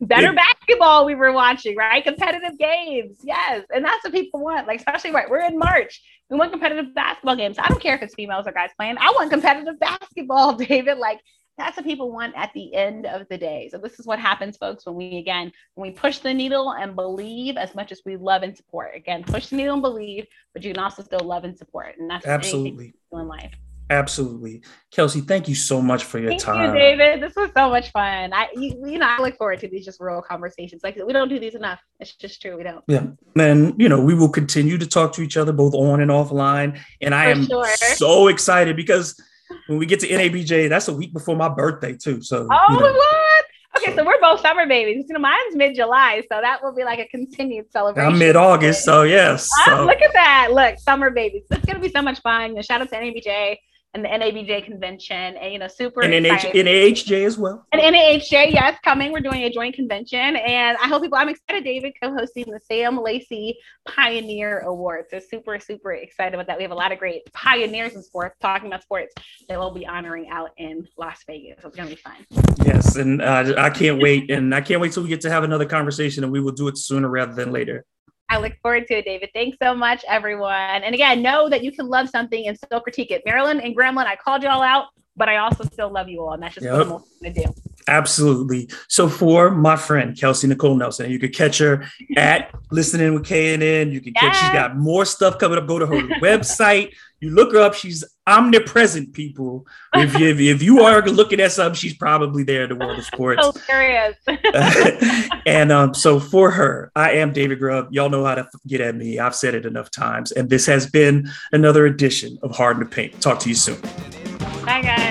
Better yeah. basketball we were watching, right? Competitive games, yes, and that's what people want. Like especially right, we're in March. We want competitive basketball games. I don't care if it's females or guys playing. I want competitive basketball, *laughs* David. Like that's what people want at the end of the day. So this is what happens, folks, when we again when we push the needle and believe as much as we love and support. Again, push the needle and believe, but you can also still love and support, and that's absolutely in life. Absolutely, Kelsey. Thank you so much for your thank time, you, David. This was so much fun. I, you, you know, I look forward to these just real conversations. Like we don't do these enough. It's just true. We don't. Yeah, and you know, we will continue to talk to each other both on and offline. And I for am sure. so excited because when we get to NABJ, that's a week before my birthday too. So oh you know. what? Okay, so. so. we're both summer babies. You know, mine's mid July, so that will be like a continued celebration. I'm mid August, so yes. Ah, so. Look at that! Look, summer babies. It's gonna be so much fun. And shout out to NABJ and the NABJ convention, and you know, super and NH- NAHJ as well. And NAHJ, yes, coming. We're doing a joint convention, and I hope people. I'm excited. David co-hosting the Sam Lacy Pioneer Awards. So super, super excited about that. We have a lot of great pioneers in sports talking about sports that we'll be honoring out in Las Vegas. So it's gonna be fun. Yes, and uh, I can't wait, and I can't wait till we get to have another conversation, and we will do it sooner rather than later. I look forward to it, David. Thanks so much, everyone. And again, know that you can love something and still critique it. Maryland and Grambling, I called you all out, but I also still love you all. And that's just yep. what I'm going to do. Absolutely. So for my friend Kelsey Nicole Nelson, you could catch her at listening with KNN. You can catch she's got more stuff coming up. Go to her *laughs* website. You look her up. She's omnipresent, people. If you, if you are looking at something, she's probably there in the world of sports. *laughs* Hilarious. *laughs* and um, so for her, I am David Grubb. Y'all know how to get at me. I've said it enough times. And this has been another edition of Hard to Paint. Talk to you soon. Bye, guys.